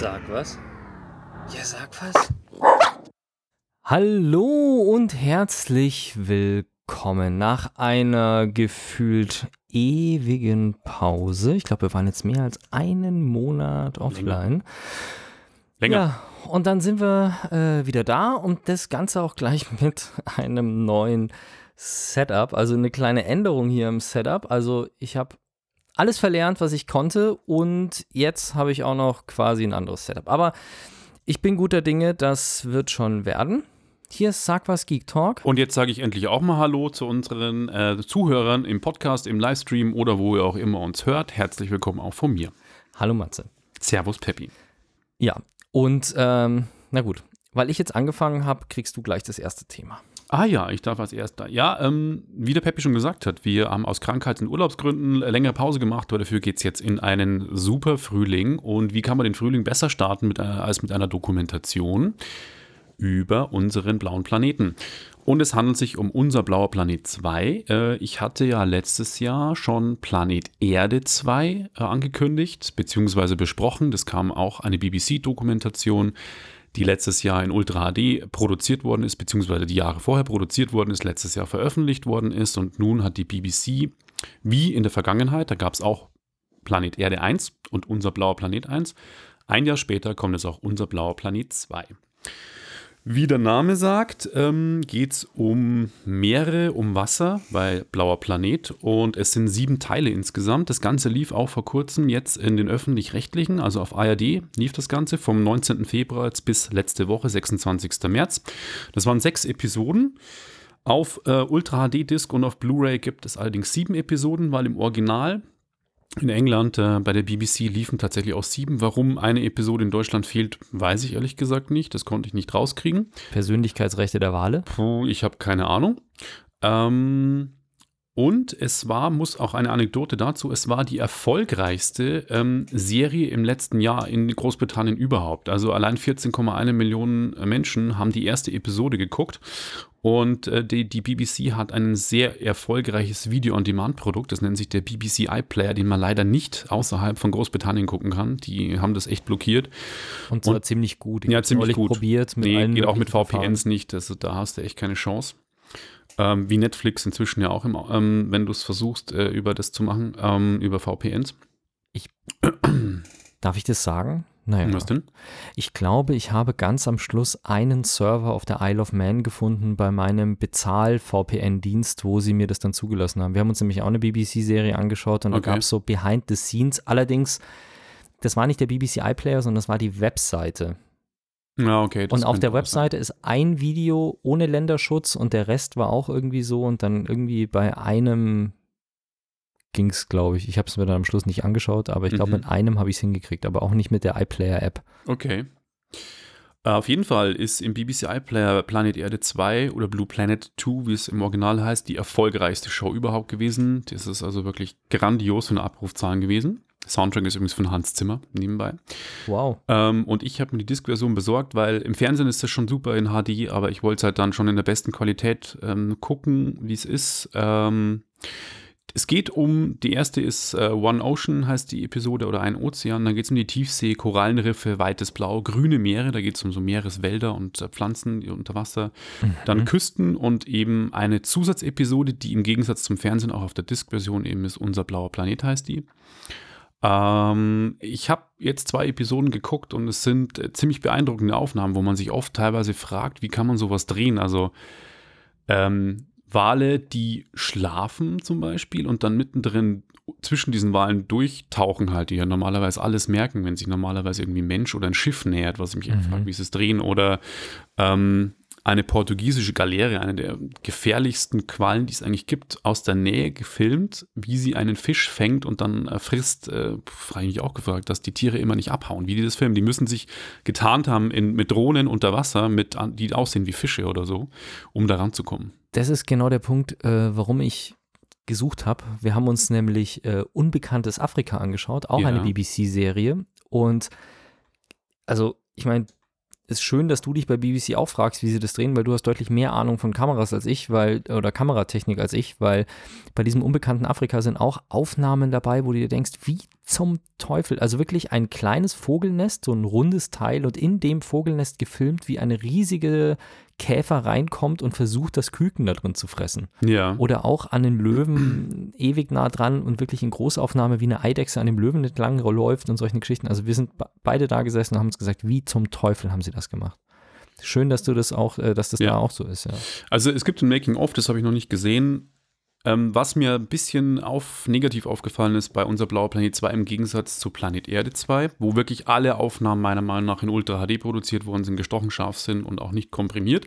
Sag was. Ja, sag was. Hallo und herzlich willkommen nach einer gefühlt ewigen Pause. Ich glaube, wir waren jetzt mehr als einen Monat offline. Länger. Ja, und dann sind wir äh, wieder da und das Ganze auch gleich mit einem neuen Setup, also eine kleine Änderung hier im Setup. Also ich habe alles verlernt, was ich konnte und jetzt habe ich auch noch quasi ein anderes Setup. Aber ich bin guter Dinge, das wird schon werden. Hier ist Sag was Geek Talk. Und jetzt sage ich endlich auch mal Hallo zu unseren äh, Zuhörern im Podcast, im Livestream oder wo ihr auch immer uns hört. Herzlich willkommen auch von mir. Hallo Matze. Servus Peppi. Ja, und ähm, na gut, weil ich jetzt angefangen habe, kriegst du gleich das erste Thema. Ah ja, ich darf als erster. Ja, ähm, wie der Peppi schon gesagt hat, wir haben aus Krankheits- und Urlaubsgründen längere Pause gemacht, aber dafür geht es jetzt in einen super Frühling. Und wie kann man den Frühling besser starten mit, einer, als mit einer Dokumentation über unseren blauen Planeten? Und es handelt sich um unser blauer Planet 2. Äh, ich hatte ja letztes Jahr schon Planet Erde 2 äh, angekündigt, beziehungsweise besprochen. Das kam auch eine BBC-Dokumentation die letztes Jahr in Ultra HD produziert worden ist, beziehungsweise die Jahre vorher produziert worden ist, letztes Jahr veröffentlicht worden ist. Und nun hat die BBC, wie in der Vergangenheit, da gab es auch Planet Erde 1 und unser blauer Planet 1. Ein Jahr später kommt es auch unser blauer Planet 2. Wie der Name sagt, ähm, geht es um Meere, um Wasser bei Blauer Planet und es sind sieben Teile insgesamt. Das Ganze lief auch vor kurzem jetzt in den öffentlich-rechtlichen, also auf ARD lief das Ganze vom 19. Februar bis letzte Woche, 26. März. Das waren sechs Episoden. Auf äh, Ultra HD Disc und auf Blu-ray gibt es allerdings sieben Episoden, weil im Original in England äh, bei der BBC liefen tatsächlich auch sieben. Warum eine Episode in Deutschland fehlt, weiß ich ehrlich gesagt nicht. Das konnte ich nicht rauskriegen. Persönlichkeitsrechte der Wale? Puh, ich habe keine Ahnung. Ähm, und es war, muss auch eine Anekdote dazu, es war die erfolgreichste ähm, Serie im letzten Jahr in Großbritannien überhaupt. Also allein 14,1 Millionen Menschen haben die erste Episode geguckt. Und äh, die, die, BBC hat ein sehr erfolgreiches Video-on-Demand-Produkt, das nennt sich der BBC iPlayer, den man leider nicht außerhalb von Großbritannien gucken kann. Die haben das echt blockiert. Und zwar Und, ziemlich gut. Ich ja, ziemlich gut. probiert. Mit nee, geht auch mit VPNs nicht. Also, da hast du echt keine Chance. Ähm, wie Netflix inzwischen ja auch, im, ähm, wenn du es versuchst, äh, über das zu machen, ähm, über VPNs. Ich, darf ich das sagen? Naja. Was denn? Ich glaube, ich habe ganz am Schluss einen Server auf der Isle of Man gefunden bei meinem Bezahl-VPN-Dienst, wo sie mir das dann zugelassen haben. Wir haben uns nämlich auch eine BBC-Serie angeschaut und okay. da gab es so Behind the Scenes. Allerdings, das war nicht der BBC iPlayer, sondern das war die Webseite. Ja, okay. und auf der Webseite ist ein Video ohne Länderschutz und der Rest war auch irgendwie so und dann irgendwie bei einem ging es, glaube ich. Ich habe es mir dann am Schluss nicht angeschaut, aber ich glaube, mhm. mit einem habe ich es hingekriegt, aber auch nicht mit der iPlayer-App. Okay. Äh, auf jeden Fall ist im BBC iPlayer Planet Erde 2 oder Blue Planet 2, wie es im Original heißt, die erfolgreichste Show überhaupt gewesen. Das ist also wirklich grandios von Abrufzahlen gewesen. Soundtrack ist übrigens von Hans Zimmer nebenbei. Wow. Ähm, und ich habe mir die Disk-Version besorgt, weil im Fernsehen ist das schon super in HD, aber ich wollte es halt dann schon in der besten Qualität ähm, gucken, wie es ist. Ähm, es geht um, die erste ist uh, One Ocean, heißt die Episode, oder ein Ozean. Da geht es um die Tiefsee, Korallenriffe, weites Blau, grüne Meere, da geht es um so Meereswälder und uh, Pflanzen unter Wasser. Mhm. Dann Küsten und eben eine Zusatzepisode, die im Gegensatz zum Fernsehen auch auf der Disk-Version eben ist, Unser blauer Planet heißt die. Ähm, ich habe jetzt zwei Episoden geguckt und es sind äh, ziemlich beeindruckende Aufnahmen, wo man sich oft teilweise fragt, wie kann man sowas drehen? Also ähm, Wale, die schlafen zum Beispiel und dann mittendrin zwischen diesen Walen durchtauchen halt, die ja normalerweise alles merken, wenn sich normalerweise irgendwie ein Mensch oder ein Schiff nähert, was ich mich mhm. frage, wie sie es drehen. Oder ähm, eine portugiesische Galeere, eine der gefährlichsten Quallen, die es eigentlich gibt, aus der Nähe gefilmt, wie sie einen Fisch fängt und dann äh, frisst. Äh, frage ich mich auch gefragt, dass die Tiere immer nicht abhauen. Wie die das filmen? Die müssen sich getarnt haben in, mit Drohnen unter Wasser, mit, die aussehen wie Fische oder so, um da ranzukommen. Das ist genau der Punkt, äh, warum ich gesucht habe. Wir haben uns nämlich äh, Unbekanntes Afrika angeschaut, auch ja. eine BBC-Serie. Und also, ich meine, ist schön, dass du dich bei BBC auch fragst, wie sie das drehen, weil du hast deutlich mehr Ahnung von Kameras als ich, weil, oder Kameratechnik als ich, weil bei diesem unbekannten Afrika sind auch Aufnahmen dabei, wo du dir denkst, wie zum Teufel? Also wirklich ein kleines Vogelnest, so ein rundes Teil und in dem Vogelnest gefilmt, wie eine riesige Käfer reinkommt und versucht, das Küken da drin zu fressen. Ja. Oder auch an den Löwen ewig nah dran und wirklich in Großaufnahme wie eine Eidechse an dem Löwen entlang läuft und solche Geschichten. Also wir sind beide da gesessen und haben uns gesagt, wie zum Teufel haben sie das gemacht? Schön, dass du das auch, äh, dass das Ja. da auch so ist, ja. Also es gibt ein Making-of, das habe ich noch nicht gesehen. Ähm, was mir ein bisschen auf, negativ aufgefallen ist bei unser Blauer Planet 2 im Gegensatz zu Planet Erde 2, wo wirklich alle Aufnahmen meiner Meinung nach in Ultra HD produziert worden sind, gestochen scharf sind und auch nicht komprimiert,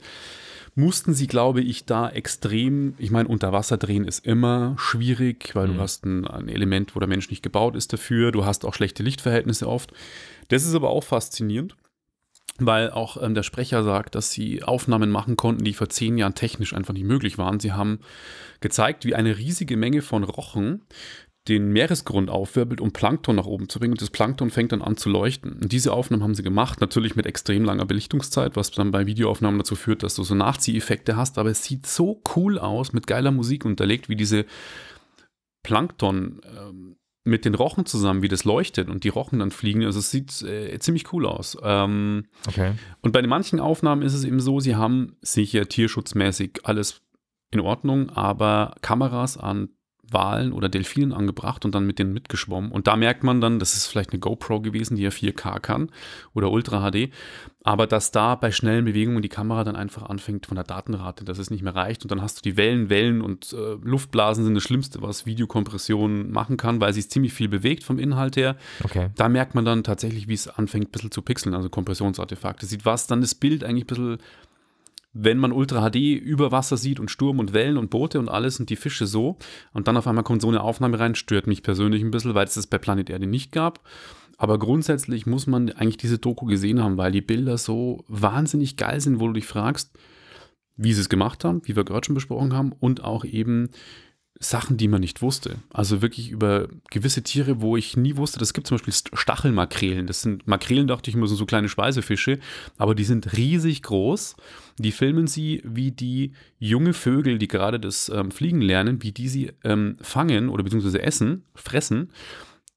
mussten sie, glaube ich, da extrem, ich meine, unter Wasser drehen ist immer schwierig, weil Mhm. du hast ein, ein Element, wo der Mensch nicht gebaut ist dafür, du hast auch schlechte Lichtverhältnisse oft. Das ist aber auch faszinierend weil auch ähm, der Sprecher sagt, dass sie Aufnahmen machen konnten, die vor zehn Jahren technisch einfach nicht möglich waren. Sie haben gezeigt, wie eine riesige Menge von Rochen den Meeresgrund aufwirbelt, um Plankton nach oben zu bringen. Und das Plankton fängt dann an zu leuchten. Und diese Aufnahmen haben sie gemacht, natürlich mit extrem langer Belichtungszeit, was dann bei Videoaufnahmen dazu führt, dass du so Nachzieheffekte hast. Aber es sieht so cool aus, mit geiler Musik unterlegt, wie diese Plankton ähm, mit den Rochen zusammen, wie das leuchtet und die Rochen dann fliegen. Also es sieht äh, ziemlich cool aus. Ähm, Okay. und bei manchen Aufnahmen ist es eben so, sie haben sicher tierschutzmäßig alles in Ordnung, aber Kameras an Walen oder Delfinen angebracht und dann mit denen mitgeschwommen. Und da merkt man dann, das ist vielleicht eine GoPro gewesen, die ja 4K kann oder Ultra HD, aber dass da bei schnellen Bewegungen die Kamera dann einfach anfängt von der Datenrate, dass es nicht mehr reicht und dann hast du die Wellen, Wellen und äh, Luftblasen sind das Schlimmste, was Videokompression machen kann, weil sie es ziemlich viel bewegt vom Inhalt her. Okay. Da merkt man dann tatsächlich, wie es anfängt, ein bisschen zu pixeln, also Kompressionsartefakte. Sieht was, dann das Bild eigentlich ein bisschen, wenn man Ultra HD über Wasser sieht und Sturm und Wellen und Boote und alles und die Fische so und dann auf einmal kommt so eine Aufnahme rein, stört mich persönlich ein bisschen, weil es das bei Planet Erde nicht gab. Aber grundsätzlich muss man eigentlich diese Doku gesehen haben, weil die Bilder so wahnsinnig geil sind, wo du dich fragst, wie sie es gemacht haben, wie wir gerade schon besprochen haben, und auch eben Sachen, die man nicht wusste. Also wirklich über gewisse Tiere, wo ich nie wusste, das gibt zum Beispiel Stachelmakrelen. Das sind Makrelen, dachte ich immer, so kleine Speisefische, aber die sind riesig groß. Die filmen sie, wie die junge Vögel, die gerade das ähm, Fliegen lernen, wie die sie ähm, fangen oder beziehungsweise essen, fressen.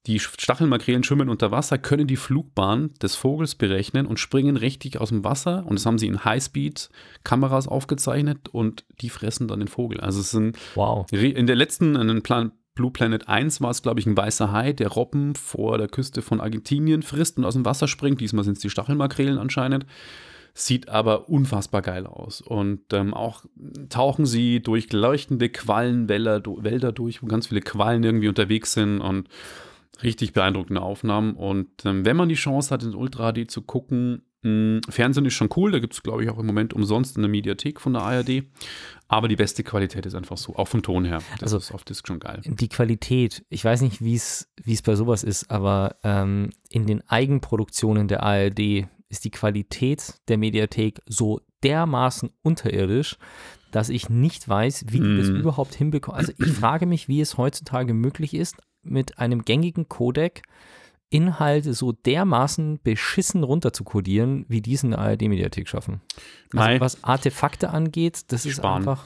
Die Stachelmakrelen schwimmen unter Wasser, können die Flugbahn des Vogels berechnen und springen richtig aus dem Wasser. Und das haben sie in Highspeed-Kameras aufgezeichnet und die fressen dann den Vogel. Also es sind Wow. in der letzten, in den Plan Blue Planet 1 war es, glaube ich, ein weißer Hai, der Robben vor der Küste von Argentinien frisst und aus dem Wasser springt. Diesmal sind es die Stachelmakrelen anscheinend. Sieht aber unfassbar geil aus. Und ähm, auch tauchen sie durch leuchtende Quallenwälder Wälder durch, wo ganz viele Quallen irgendwie unterwegs sind und richtig beeindruckende Aufnahmen. Und ähm, wenn man die Chance hat, in Ultra HD zu gucken, mh, Fernsehen ist schon cool. Da gibt es, glaube ich, auch im Moment umsonst in der Mediathek von der ARD. Aber die beste Qualität ist einfach so, auch vom Ton her. Das Also- ist auf Disc schon geil. Die Qualität, ich weiß nicht, wie es bei sowas ist, aber ähm, in den Eigenproduktionen der ARD ist die Qualität der Mediathek so dermaßen unterirdisch, dass ich nicht weiß, wie die das Mhm. überhaupt hinbekommen. Also ich frage mich, wie es heutzutage möglich ist, mit einem gängigen Codec Inhalte so dermaßen beschissen runterzukodieren, wie dies in der ARD-Mediathek schaffen. Also Nein. was Artefakte angeht, das Die ist sparen. einfach.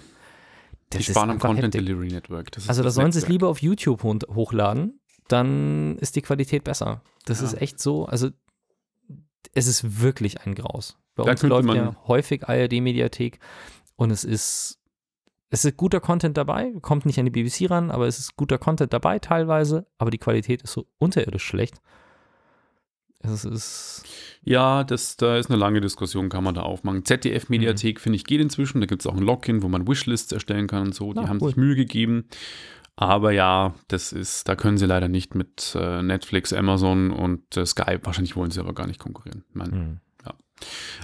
Die Das ist sparen am einfach Content heftig. Delivery Network. Das Also da sollen sie es lieber auf YouTube hochladen, dann ist die Qualität besser. Das Ja. ist echt so, also es ist wirklich ein Graus. Bei Da uns läuft ja häufig ARD-Mediathek und es ist, es ist guter Content dabei, kommt nicht an die BBC ran, aber es ist guter Content dabei teilweise, aber die Qualität ist so unterirdisch schlecht. Es ist, Ja, das, da ist eine lange Diskussion, kann man da aufmachen. Mhm. ZDF-Mediathek, finde ich, geht inzwischen. Da gibt es auch ein Login, wo man Wishlists erstellen kann und so. Die Ah, haben cool. sich Mühe gegeben. Aber ja, das ist, da können sie leider nicht mit äh, Netflix, Amazon und äh, Skype, wahrscheinlich wollen sie aber gar nicht konkurrieren. Ich meine, hm.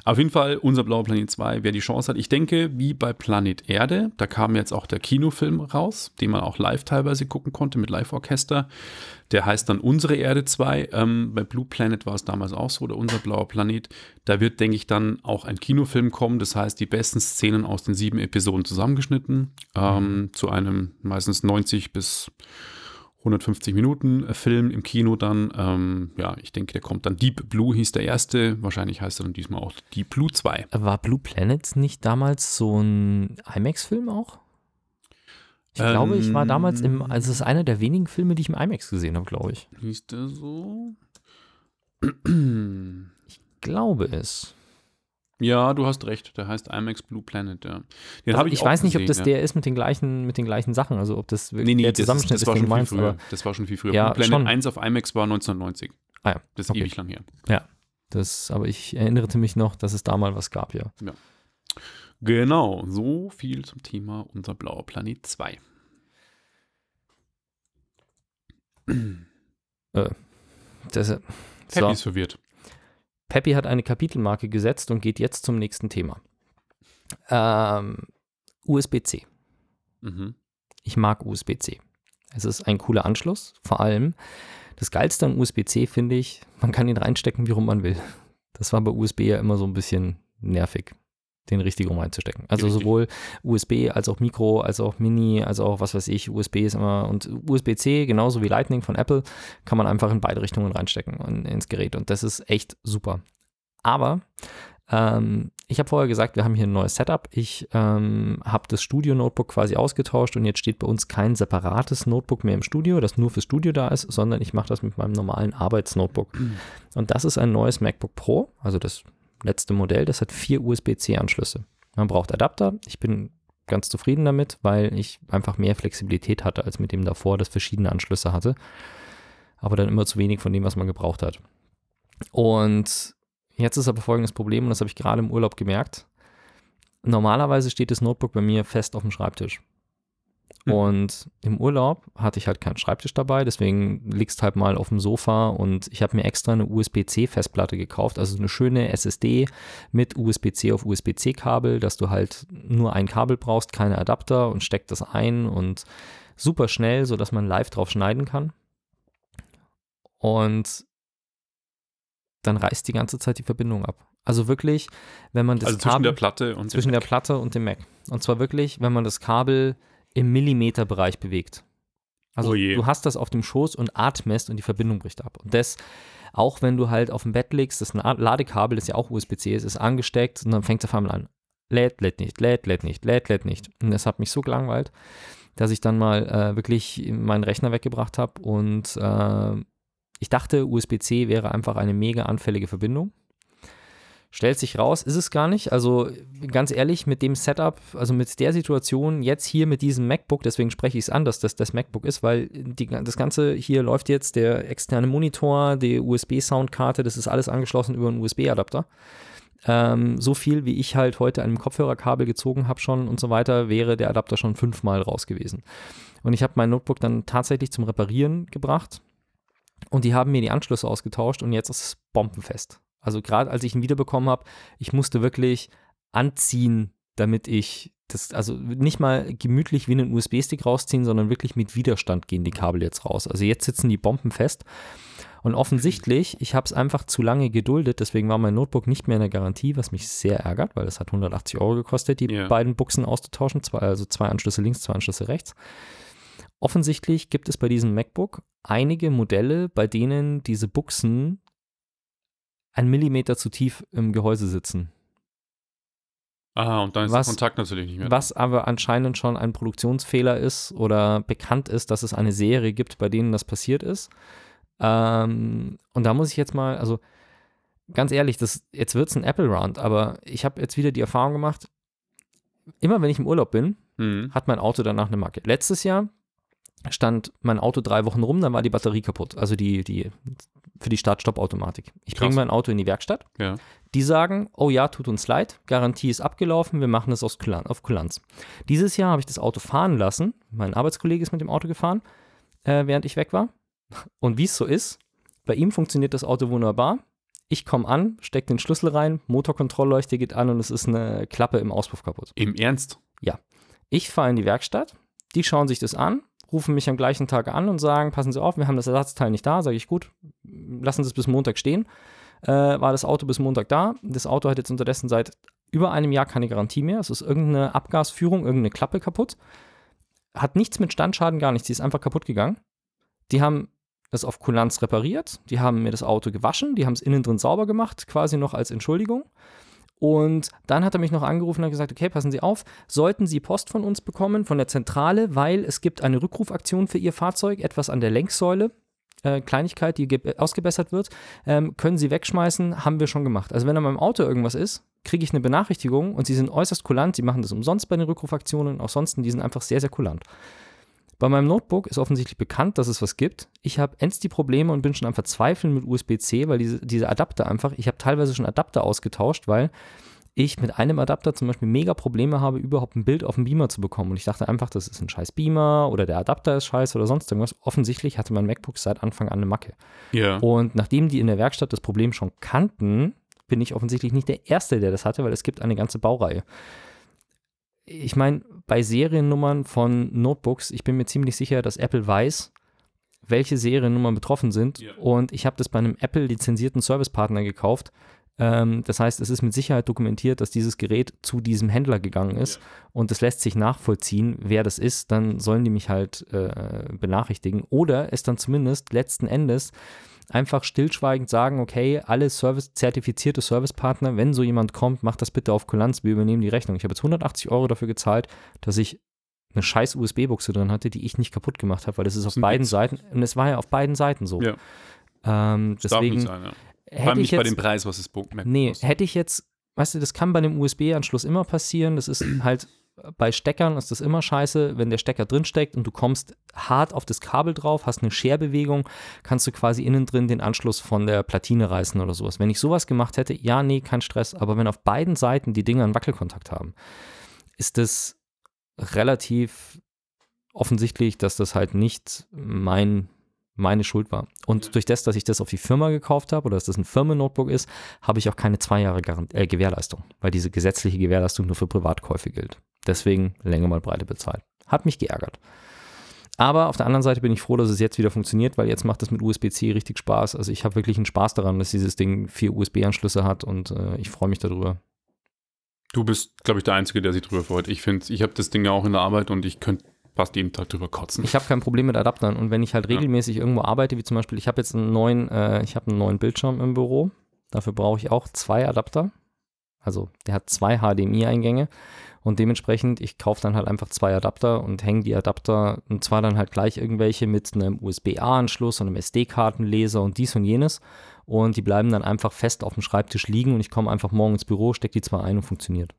Auf jeden Fall, unser Blauer Planet 2, wer die Chance hat. Ich denke, wie bei Planet Erde, da kam jetzt auch der Kinofilm raus, den man auch live teilweise gucken konnte mit Live-Orchester. Der heißt dann Unsere Erde 2. Ähm, bei Blue Planet war es damals auch so, oder Unser Blauer Planet. Da wird, denke ich, dann auch ein Kinofilm kommen. Das heißt, die besten Szenen aus den sieben Episoden zusammengeschnitten. Ähm, zu einem meistens 90 bis 150 Minuten äh, Film im Kino dann. Ähm, ja, ich denke, der kommt dann. Deep Blue hieß der erste. Wahrscheinlich heißt er dann diesmal auch Deep Blue 2. War Blue Planet nicht damals so ein IMAX-Film auch? Ich glaube, ich war damals im, Ähm. also es ist einer der wenigen Filme, die ich im IMAX gesehen habe, glaube ich. Hieß der so? Glaube es. Ja, du hast recht. Der heißt IMAX Blue Planet, ja. Den Also ich ich, weiß nicht, ob gesehen, das ja. der ist mit den gleichen, mit den gleichen Sachen, also ob das wirklich Nee, nee, der das, ist, Zusammenschnitt das war ist, den schon du viel meinst, früher. Das war schon viel früher. Ja, Blue Planet schon. 1 auf IMAX war 1990. Ah ja, Das ist okay. ewig lang her. das, aber ich erinnerte mich noch, dass es da mal was gab, ja. Genau, so viel zum Thema Unser blauer Planet 2. Das, Happy so, ist verwirrt. Peppy hat eine Kapitelmarke gesetzt und geht jetzt zum nächsten Thema. Ähm, USB-C. Mhm. Ich mag USB-C. Es ist ein cooler Anschluss. Vor allem, das Geilste an USB-C finde ich, man kann ihn reinstecken, wie rum man will. Das war bei USB ja immer so ein bisschen nervig, den richtig rum reinzustecken. Also Richtig. sowohl USB als auch Micro, als auch Mini, als auch was weiß ich, USB ist immer und USB-C, genauso wie Lightning von Apple, kann man einfach in beide Richtungen reinstecken und, ins Gerät. Und das ist echt super. Aber ähm, ich habe vorher gesagt, wir haben hier ein neues Setup. Ich ähm, habe das Studio-Notebook quasi ausgetauscht und jetzt steht bei uns kein separates Notebook mehr im Studio, das nur fürs Studio da ist, sondern ich mache das mit meinem normalen Arbeitsnotebook. Und das ist ein neues MacBook Pro, also das letzte Modell, das hat vier USB-C-Anschlüsse. Man braucht Adapter. Ich bin ganz zufrieden damit, weil ich einfach mehr Flexibilität hatte als mit dem davor, das verschiedene Anschlüsse hatte. Aber dann immer zu wenig von dem, was man gebraucht hat. Und jetzt ist aber folgendes Problem, und das habe ich gerade im Urlaub gemerkt. Normalerweise steht das Notebook bei mir fest auf dem Schreibtisch. Hm. Und im Urlaub hatte ich halt keinen Schreibtisch dabei, deswegen liegst halt mal auf dem Sofa und ich habe mir extra eine USB-C-Festplatte gekauft, also eine schöne SSD mit USB-C auf USB-C-Kabel, dass du halt nur ein Kabel brauchst, keine Adapter und steckt das ein und super schnell, sodass man live drauf schneiden kann. Und dann reißt die ganze Zeit die Verbindung ab. Also wirklich, wenn man das also zwischen Kabel der Platte und zwischen dem der Platte und dem Mac. Und zwar wirklich, wenn man das Kabel im Millimeterbereich bewegt. Also Oh du hast das auf dem Schoß und atmest und die Verbindung bricht ab. Und das, auch wenn du halt auf dem Bett liegst, das Ladekabel, das ja auch USB-C ist, ist angesteckt und dann fängt es auf einmal an. Lädt, lädt nicht, lädt, lädt nicht, lädt, lädt nicht. Und das hat mich so gelangweilt, dass ich dann mal äh, wirklich meinen Rechner weggebracht habe und äh, ich dachte, USB-C wäre einfach eine mega anfällige Verbindung. Stellt sich raus, ist es gar nicht. Also ganz ehrlich, mit dem Setup, also mit der Situation jetzt hier mit diesem MacBook, deswegen spreche ich es an, dass das das MacBook ist, weil die, das Ganze hier läuft jetzt, der externe Monitor, die USB-Soundkarte, das ist alles angeschlossen über einen USB-Adapter. Ähm, so viel, wie ich halt heute an einem Kopfhörerkabel gezogen habe schon und so weiter, wäre der Adapter schon fünfmal raus gewesen. Und ich habe mein Notebook dann tatsächlich zum Reparieren gebracht und die haben mir die Anschlüsse ausgetauscht und jetzt ist es bombenfest. Also gerade als ich ihn wiederbekommen habe, ich musste wirklich anziehen, damit ich das, also nicht mal gemütlich wie einen USB-Stick rausziehen, sondern wirklich mit Widerstand gehen die Kabel jetzt raus. Also jetzt sitzen die Bomben fest. Und offensichtlich, ich habe es einfach zu lange geduldet, deswegen war mein Notebook nicht mehr in der Garantie, was mich sehr ärgert, weil es hat 180 Euro gekostet, die Ja. beiden Buchsen auszutauschen, zwei, also zwei Anschlüsse links, zwei Anschlüsse rechts. Offensichtlich gibt es bei diesem MacBook einige Modelle, bei denen diese Buchsen ein Millimeter zu tief im Gehäuse sitzen. Ah, und dann ist Was- der Kontakt natürlich nicht mehr. Was aber anscheinend schon ein Produktionsfehler ist oder bekannt ist, dass es eine Serie gibt, bei denen das passiert ist. Ähm, und da muss ich jetzt mal, also ganz ehrlich, das, jetzt wird es ein Apple Round, aber ich habe jetzt wieder die Erfahrung gemacht, immer wenn ich im Urlaub bin, Mhm. hat mein Auto danach eine Macke. Letztes Jahr stand mein Auto drei Wochen rum, dann war die Batterie kaputt. Also die, die für die Start-Stopp-Automatik. Ich bringe mein Auto in die Werkstatt. Ja. Die sagen, oh ja, tut uns leid, Garantie ist abgelaufen, wir machen es aus Kulan auf Kulanz. Dieses Jahr habe ich das Auto fahren lassen. Mein Arbeitskollege ist mit dem Auto gefahren, äh, während ich weg war. Und wie es so ist, bei ihm funktioniert das Auto wunderbar. Ich komme an, stecke den Schlüssel rein, Motorkontrollleuchte geht an und es ist eine Klappe im Auspuff kaputt. Im Ernst? Ich fahre in die Werkstatt, die schauen sich das an, rufen mich am gleichen Tag an und sagen, passen Sie auf, wir haben das Ersatzteil nicht da. Sage ich, gut, lassen Sie es bis Montag stehen. Äh, war das Auto bis Montag da. Das Auto hat jetzt unterdessen seit über einem Jahr keine Garantie mehr. Es ist irgendeine Abgasführung, irgendeine Klappe kaputt. Hat nichts mit Standschaden, gar nichts. Die ist einfach kaputt gegangen. Die haben das auf Kulanz repariert. Die haben mir das Auto gewaschen. Die haben es innen drin sauber gemacht, quasi noch als Entschuldigung. Und dann hat er mich noch angerufen und hat gesagt, okay, passen Sie auf, sollten Sie Post von uns bekommen, von der Zentrale, weil es gibt eine Rückrufaktion für Ihr Fahrzeug, etwas an der Lenksäule, äh, Kleinigkeit, die ausgebessert wird, ähm, können Sie wegschmeißen, haben wir schon gemacht. Also wenn an meinem Auto irgendwas ist, kriege ich eine Benachrichtigung und sie sind äußerst kulant, sie machen das umsonst bei den Rückrufaktionen, auch sonst, die sind einfach sehr, sehr kulant. Bei meinem Notebook ist offensichtlich bekannt, dass es was gibt. Ich habe ends die Probleme und bin schon am Verzweifeln mit USB-C, weil diese, diese Adapter einfach, ich habe teilweise schon Adapter ausgetauscht, weil ich mit einem Adapter zum Beispiel mega Probleme habe, überhaupt ein Bild auf dem Beamer zu bekommen. Und ich dachte einfach, das ist ein scheiß Beamer oder der Adapter ist scheiße oder sonst irgendwas. Offensichtlich hatte mein MacBook seit Anfang an eine Macke. Ja. Und nachdem die in der Werkstatt das Problem schon kannten, bin ich offensichtlich nicht der Erste, der das hatte, weil es gibt eine ganze Baureihe. Ich meine, bei Seriennummern von Notebooks, ich bin mir ziemlich sicher, dass Apple weiß, welche Seriennummern betroffen sind. Ja. Und ich habe das bei einem Apple-lizenzierten Servicepartner gekauft. Ähm, das heißt, es ist mit Sicherheit dokumentiert, dass dieses Gerät zu diesem Händler gegangen ist. Und es lässt sich nachvollziehen, wer das ist. Dann sollen die mich halt äh, benachrichtigen. Oder es dann zumindest letzten Endes einfach stillschweigend sagen, okay, alle Service, zertifizierte Servicepartner, wenn so jemand kommt, macht das bitte auf Kulanz, wir übernehmen die Rechnung. Ich habe jetzt 180 Euro dafür gezahlt, dass ich eine scheiß USB-Buchse drin hatte, die ich nicht kaputt gemacht habe, weil das ist Das auf ist ein beiden Witz. Seiten, und es war ja auf beiden Seiten so. Ja. Ähm, Das darf nicht deswegen sein, ja. Vor allem hätte ich nicht bei jetzt, dem Preis, was das Book Mac nee, kostet. hätte ich jetzt, weißt du, das kann bei einem USB-Anschluss immer passieren, das ist halt, bei Steckern ist das immer scheiße, wenn der Stecker drin steckt und du kommst hart auf das Kabel drauf, hast eine Scherbewegung, kannst du quasi innen drin den Anschluss von der Platine reißen oder sowas. Wenn ich sowas gemacht hätte, ja, nee, kein Stress, aber wenn auf beiden Seiten die Dinger einen Wackelkontakt haben, ist das relativ offensichtlich, dass das halt nicht mein, meine Schuld war. Und durch das, dass ich das auf die Firma gekauft habe oder dass das ein Firmen-Notebook ist, habe ich auch keine zwei Jahre Garant äh, Gewährleistung, weil diese gesetzliche Gewährleistung nur für Privatkäufe gilt. Deswegen Länge mal Breite bezahlt. Hat mich geärgert. Aber auf der anderen Seite bin ich froh, dass es jetzt wieder funktioniert, weil jetzt macht es mit USB-C richtig Spaß. Also ich habe wirklich einen Spaß daran, dass dieses Ding vier USB-Anschlüsse hat und äh, ich freue mich darüber. Du bist, glaube ich, der Einzige, der sich drüber freut. Ich finde, ich habe das Ding ja auch in der Arbeit und ich könnte fast jeden Tag drüber kotzen. Ich habe kein Problem mit Adaptern und wenn ich halt Ja. regelmäßig irgendwo arbeite, wie zum Beispiel, ich habe jetzt einen neuen, äh, ich habe einen neuen Bildschirm im Büro. Dafür brauche ich auch zwei Adapter. Also der hat zwei HDMI-Eingänge und dementsprechend, ich kaufe dann halt einfach zwei Adapter und hänge die Adapter und zwar dann halt gleich irgendwelche mit einem USB-A-Anschluss und einem SD-Kartenleser und dies und jenes und die bleiben dann einfach fest auf dem Schreibtisch liegen und ich komme einfach morgen ins Büro, stecke die zwei ein und funktioniert.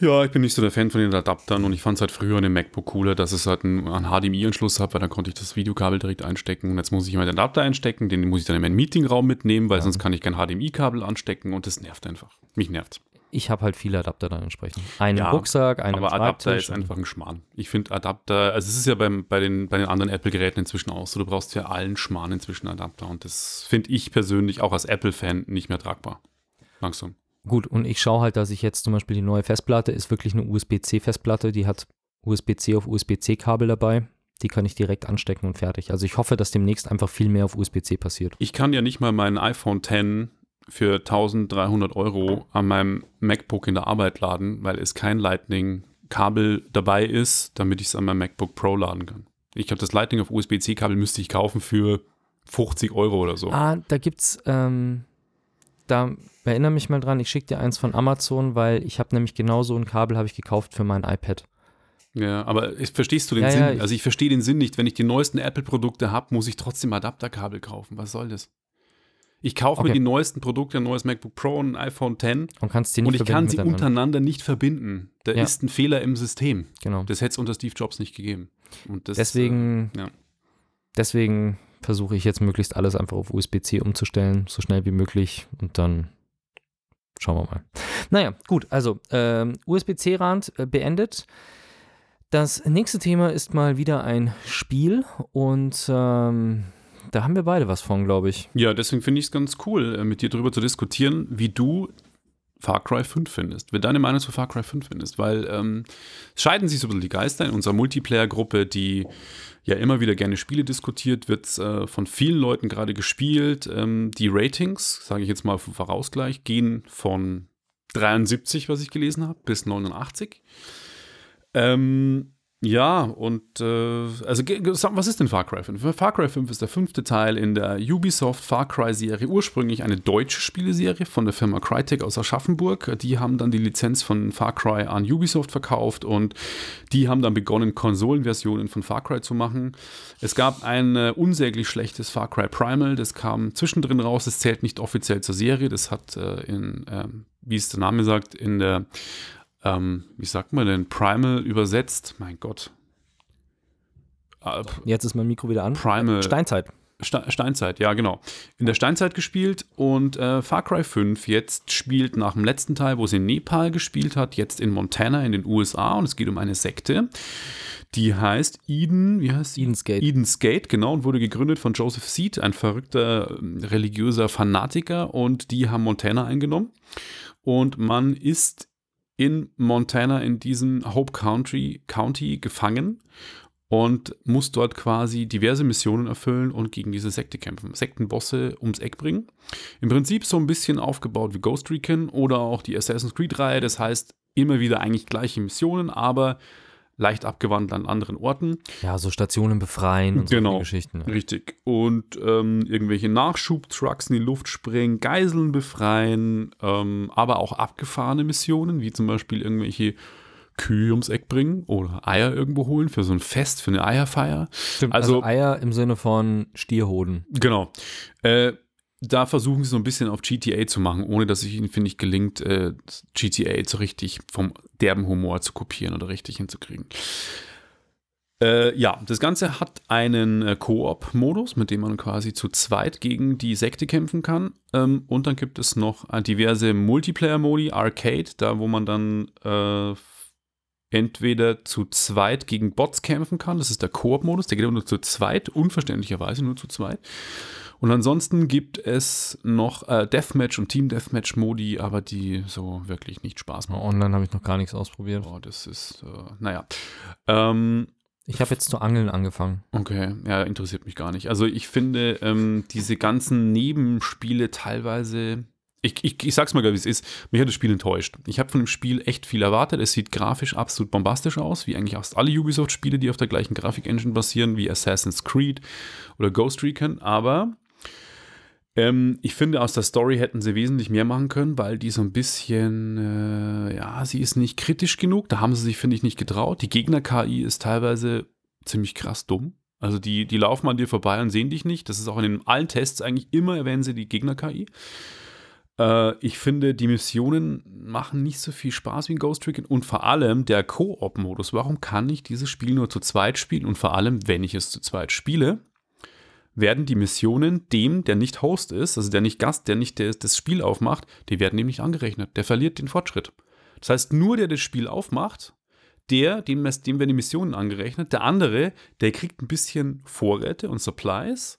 Ja, ich bin nicht so der Fan von den Adaptern und ich fand es halt früher in dem MacBook cooler, dass es halt einen, einen HDMI-Anschluss hat, weil dann konnte ich das Videokabel direkt einstecken. Und jetzt muss ich immer den Adapter einstecken, den muss ich dann in meinen Meetingraum mitnehmen, weil Ja. sonst kann ich kein HDMI-Kabel anstecken und das nervt einfach. Mich nervt. Ich habe halt viele Adapter dann entsprechend. Einen Ja, Rucksack, einen Aber Adapter ist einfach ein Schmarrn. Ich finde Adapter, also es ist ja beim, bei, den, bei den anderen Apple-Geräten inzwischen auch so, du brauchst ja allen Schmarrn inzwischen Adapter und das finde ich persönlich auch als Apple-Fan nicht mehr tragbar. Langsam. Gut, und ich schaue halt, dass ich jetzt zum Beispiel die neue Festplatte ist wirklich eine USB-C-Festplatte, die hat USB-C auf USB-C-Kabel dabei. Die kann ich direkt anstecken und fertig. Also ich hoffe, dass demnächst einfach viel mehr auf USB-C passiert. Ich kann ja nicht mal mein iPhone X für 1300 Euro an meinem MacBook in der Arbeit laden, weil es kein Lightning-Kabel dabei ist, damit ich es an meinem MacBook Pro laden kann. Ich glaube, das Lightning auf USB-C-Kabel müsste ich kaufen für 50 Euro oder so. Ah, da gibt's, ähm, da erinnere mich mal dran, ich schicke dir eins von Amazon, weil ich habe nämlich genau so ein Kabel habe ich gekauft für mein iPad. Ja, aber ich- verstehst du den Ja, Sinn? ja, ich- also ich verstehe den Sinn nicht. Wenn ich die neuesten Apple-Produkte habe, muss ich trotzdem Adapterkabel kaufen. Was soll das? Ich kaufe mir Okay. die neuesten Produkte, ein neues MacBook Pro und ein iPhone X Und kannst die nicht und ich kann sie untereinander nicht verbinden. Da Ja. ist ein Fehler im System. Genau. Das hätte es unter Steve Jobs nicht gegeben. Und das, Deswegen, äh, ja. deswegen versuche ich jetzt möglichst alles einfach auf USB-C umzustellen, so schnell wie möglich und dann schauen wir mal. Naja, gut, also ähm, USB-C-Rand äh, beendet. Das nächste Thema ist mal wieder ein Spiel und ähm, da haben wir beide was von, glaube ich. ja, deswegen finde ich es ganz cool, äh, mit dir darüber zu diskutieren, wie du Far Cry 5 findest, wie deine Meinung zu Far Cry 5 findest, weil ähm, scheiden sich so ein bisschen die Geister in unserer Multiplayer-Gruppe, die ja immer wieder gerne Spiele diskutiert, wird äh, von vielen Leuten gerade gespielt. Ähm, die Ratings, sage ich jetzt mal vorausgleich, gehen von 73, was ich gelesen habe, bis 89. Ähm, Ja, und äh, also was ist denn Far Cry 5? Far Cry 5 ist der fünfte Teil in der Ubisoft Far Cry-Serie, ursprünglich eine deutsche Spieleserie von der Firma Crytek aus Aschaffenburg. Die haben dann die Lizenz von Far Cry an Ubisoft verkauft und die haben dann begonnen, Konsolenversionen von Far Cry zu machen. Es gab ein äh, unsäglich schlechtes Far Cry Primal, das kam zwischendrin raus, das zählt nicht offiziell zur Serie, das hat äh, in, ähm, wie es der Name sagt, in der ähm, wie sagt man denn, Primal übersetzt, mein Gott. Äh, Jetzt ist mein Mikro wieder an. Primal. Steinzeit. Ste Steinzeit, ja, genau. In der Steinzeit gespielt und äh, Far Cry 5 jetzt spielt nach dem letzten Teil, wo es in Nepal gespielt hat, jetzt in Montana in den USA und es geht um eine Sekte, die heißt Eden, wie heißt sie? Eden's Gate. Eden's Gate, genau, und wurde gegründet von Joseph Seed, ein verrückter ähm, religiöser Fanatiker und die haben Montana eingenommen und man ist in Montana in diesem Hope County, County gefangen und muss dort quasi diverse Missionen erfüllen und gegen diese Sekte kämpfen. Sektenbosse ums Eck bringen. Im Prinzip so ein bisschen aufgebaut wie Ghost Recon oder auch die Assassin's Creed-Reihe. Das heißt, immer wieder eigentlich gleiche Missionen, aber leicht abgewandelt an anderen Orten. Ja, so Stationen befreien und Genau. so Geschichten. Ja. Richtig. Und ähm, irgendwelche Nachschubtrucks in die Luft springen, Geiseln befreien, ähm, aber auch abgefahrene Missionen, wie zum Beispiel irgendwelche Kühe ums Eck bringen oder Eier irgendwo holen für so ein Fest, für eine Eierfeier. Stimmt, Also- also, Eier im Sinne von Stierhoden. Genau. Äh, da versuchen sie so ein bisschen auf GTA zu machen, ohne dass es ihnen, finde ich, gelingt, äh, GTA so richtig vom derben Humor zu kopieren oder richtig hinzukriegen. Äh, ja, das Ganze hat einen äh, Koop-Modus, mit dem man quasi zu zweit gegen die Sekte kämpfen kann. Ähm, und dann gibt es noch äh, diverse Multiplayer-Modi, Arcade, da wo man dann äh, entweder zu zweit gegen Bots kämpfen kann. Das ist der Koop-Modus, der geht aber nur zu zweit, unverständlicherweise nur zu zweit. Und ansonsten gibt es noch äh, Deathmatch und Team Deathmatch Modi, aber die so wirklich nicht Spaß machen. Online habe ich noch gar nichts ausprobiert. Oh, das ist, äh, naja. Ähm, Ich habe jetzt zu angeln angefangen. okay, ja, interessiert mich gar nicht. Also ich finde ähm, diese ganzen Nebenspiele teilweise, ich, ich, ich sag's mal, wie es ist, mich hat das Spiel enttäuscht. Ich habe von dem Spiel echt viel erwartet. Es sieht grafisch absolut bombastisch aus, wie eigentlich fast alle Ubisoft-Spiele, die auf der gleichen Grafik-Engine basieren, wie Assassin's Creed oder Ghost Recon, aber ähm, ich finde, aus der Story hätten sie wesentlich mehr machen können, weil die so ein bisschen, äh, ja, sie ist nicht kritisch genug. Da haben sie sich, finde ich, nicht getraut. Die Gegner-KI ist teilweise ziemlich krass dumm. Also die, die laufen an dir vorbei und sehen dich nicht. Das ist auch in den, allen Tests eigentlich immer erwähnen sie die Gegner-KI. Äh, ich finde, die Missionen machen nicht so viel Spaß wie in Ghost Recon und vor allem der Koop-Modus. Warum kann ich dieses Spiel nur zu zweit spielen? Und vor allem, wenn ich es zu zweit spiele, werden die Missionen dem, der nicht Host ist, also der nicht Gast, der nicht das Spiel aufmacht, die werden ihm nicht angerechnet. Der verliert den Fortschritt. Das heißt, nur der das Spiel aufmacht, der, dem, dem werden die Missionen angerechnet. Der andere, der kriegt ein bisschen Vorräte und Supplies,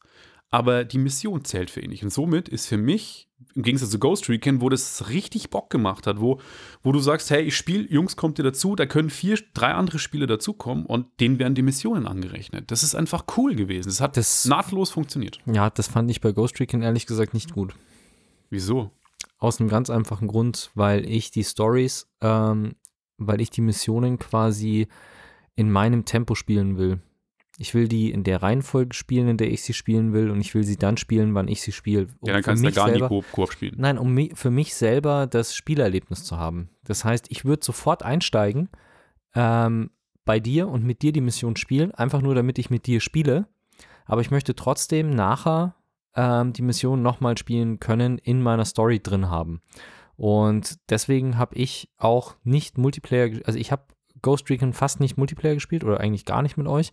aber die Mission zählt für ihn nicht. Und somit ist für mich, im Gegensatz zu Ghost Recon, wo das richtig Bock gemacht hat, wo, wo du sagst, hey, ich spiele, Jungs, kommt ihr dazu, da können vier, drei andere Spieler dazukommen und denen werden die Missionen angerechnet. Das ist einfach cool gewesen. Es hat Das- nahtlos funktioniert. Ja, das fand ich bei Ghost Recon ehrlich gesagt nicht gut. Wieso? Aus einem ganz einfachen Grund, weil ich die Stories, ähm, weil ich die Missionen quasi in meinem Tempo spielen will. Ich will die in der Reihenfolge spielen, in der ich sie spielen will, und ich will sie dann spielen, wann ich sie spiele. Um Ja, dann kannst du ja mich gar nie selber- Koop, Koop spielen. Nein, um mi für mich selber das Spielerlebnis zu haben. Das heißt, ich würde sofort einsteigen, ähm, bei dir und mit dir die Mission spielen, einfach nur damit ich mit dir spiele. Aber ich möchte trotzdem nachher ähm, die Mission nochmal spielen können, in meiner Story drin haben. Und deswegen habe ich auch nicht Multiplayer, also ich habe Ghost Recon fast nicht Multiplayer gespielt oder eigentlich gar nicht mit euch,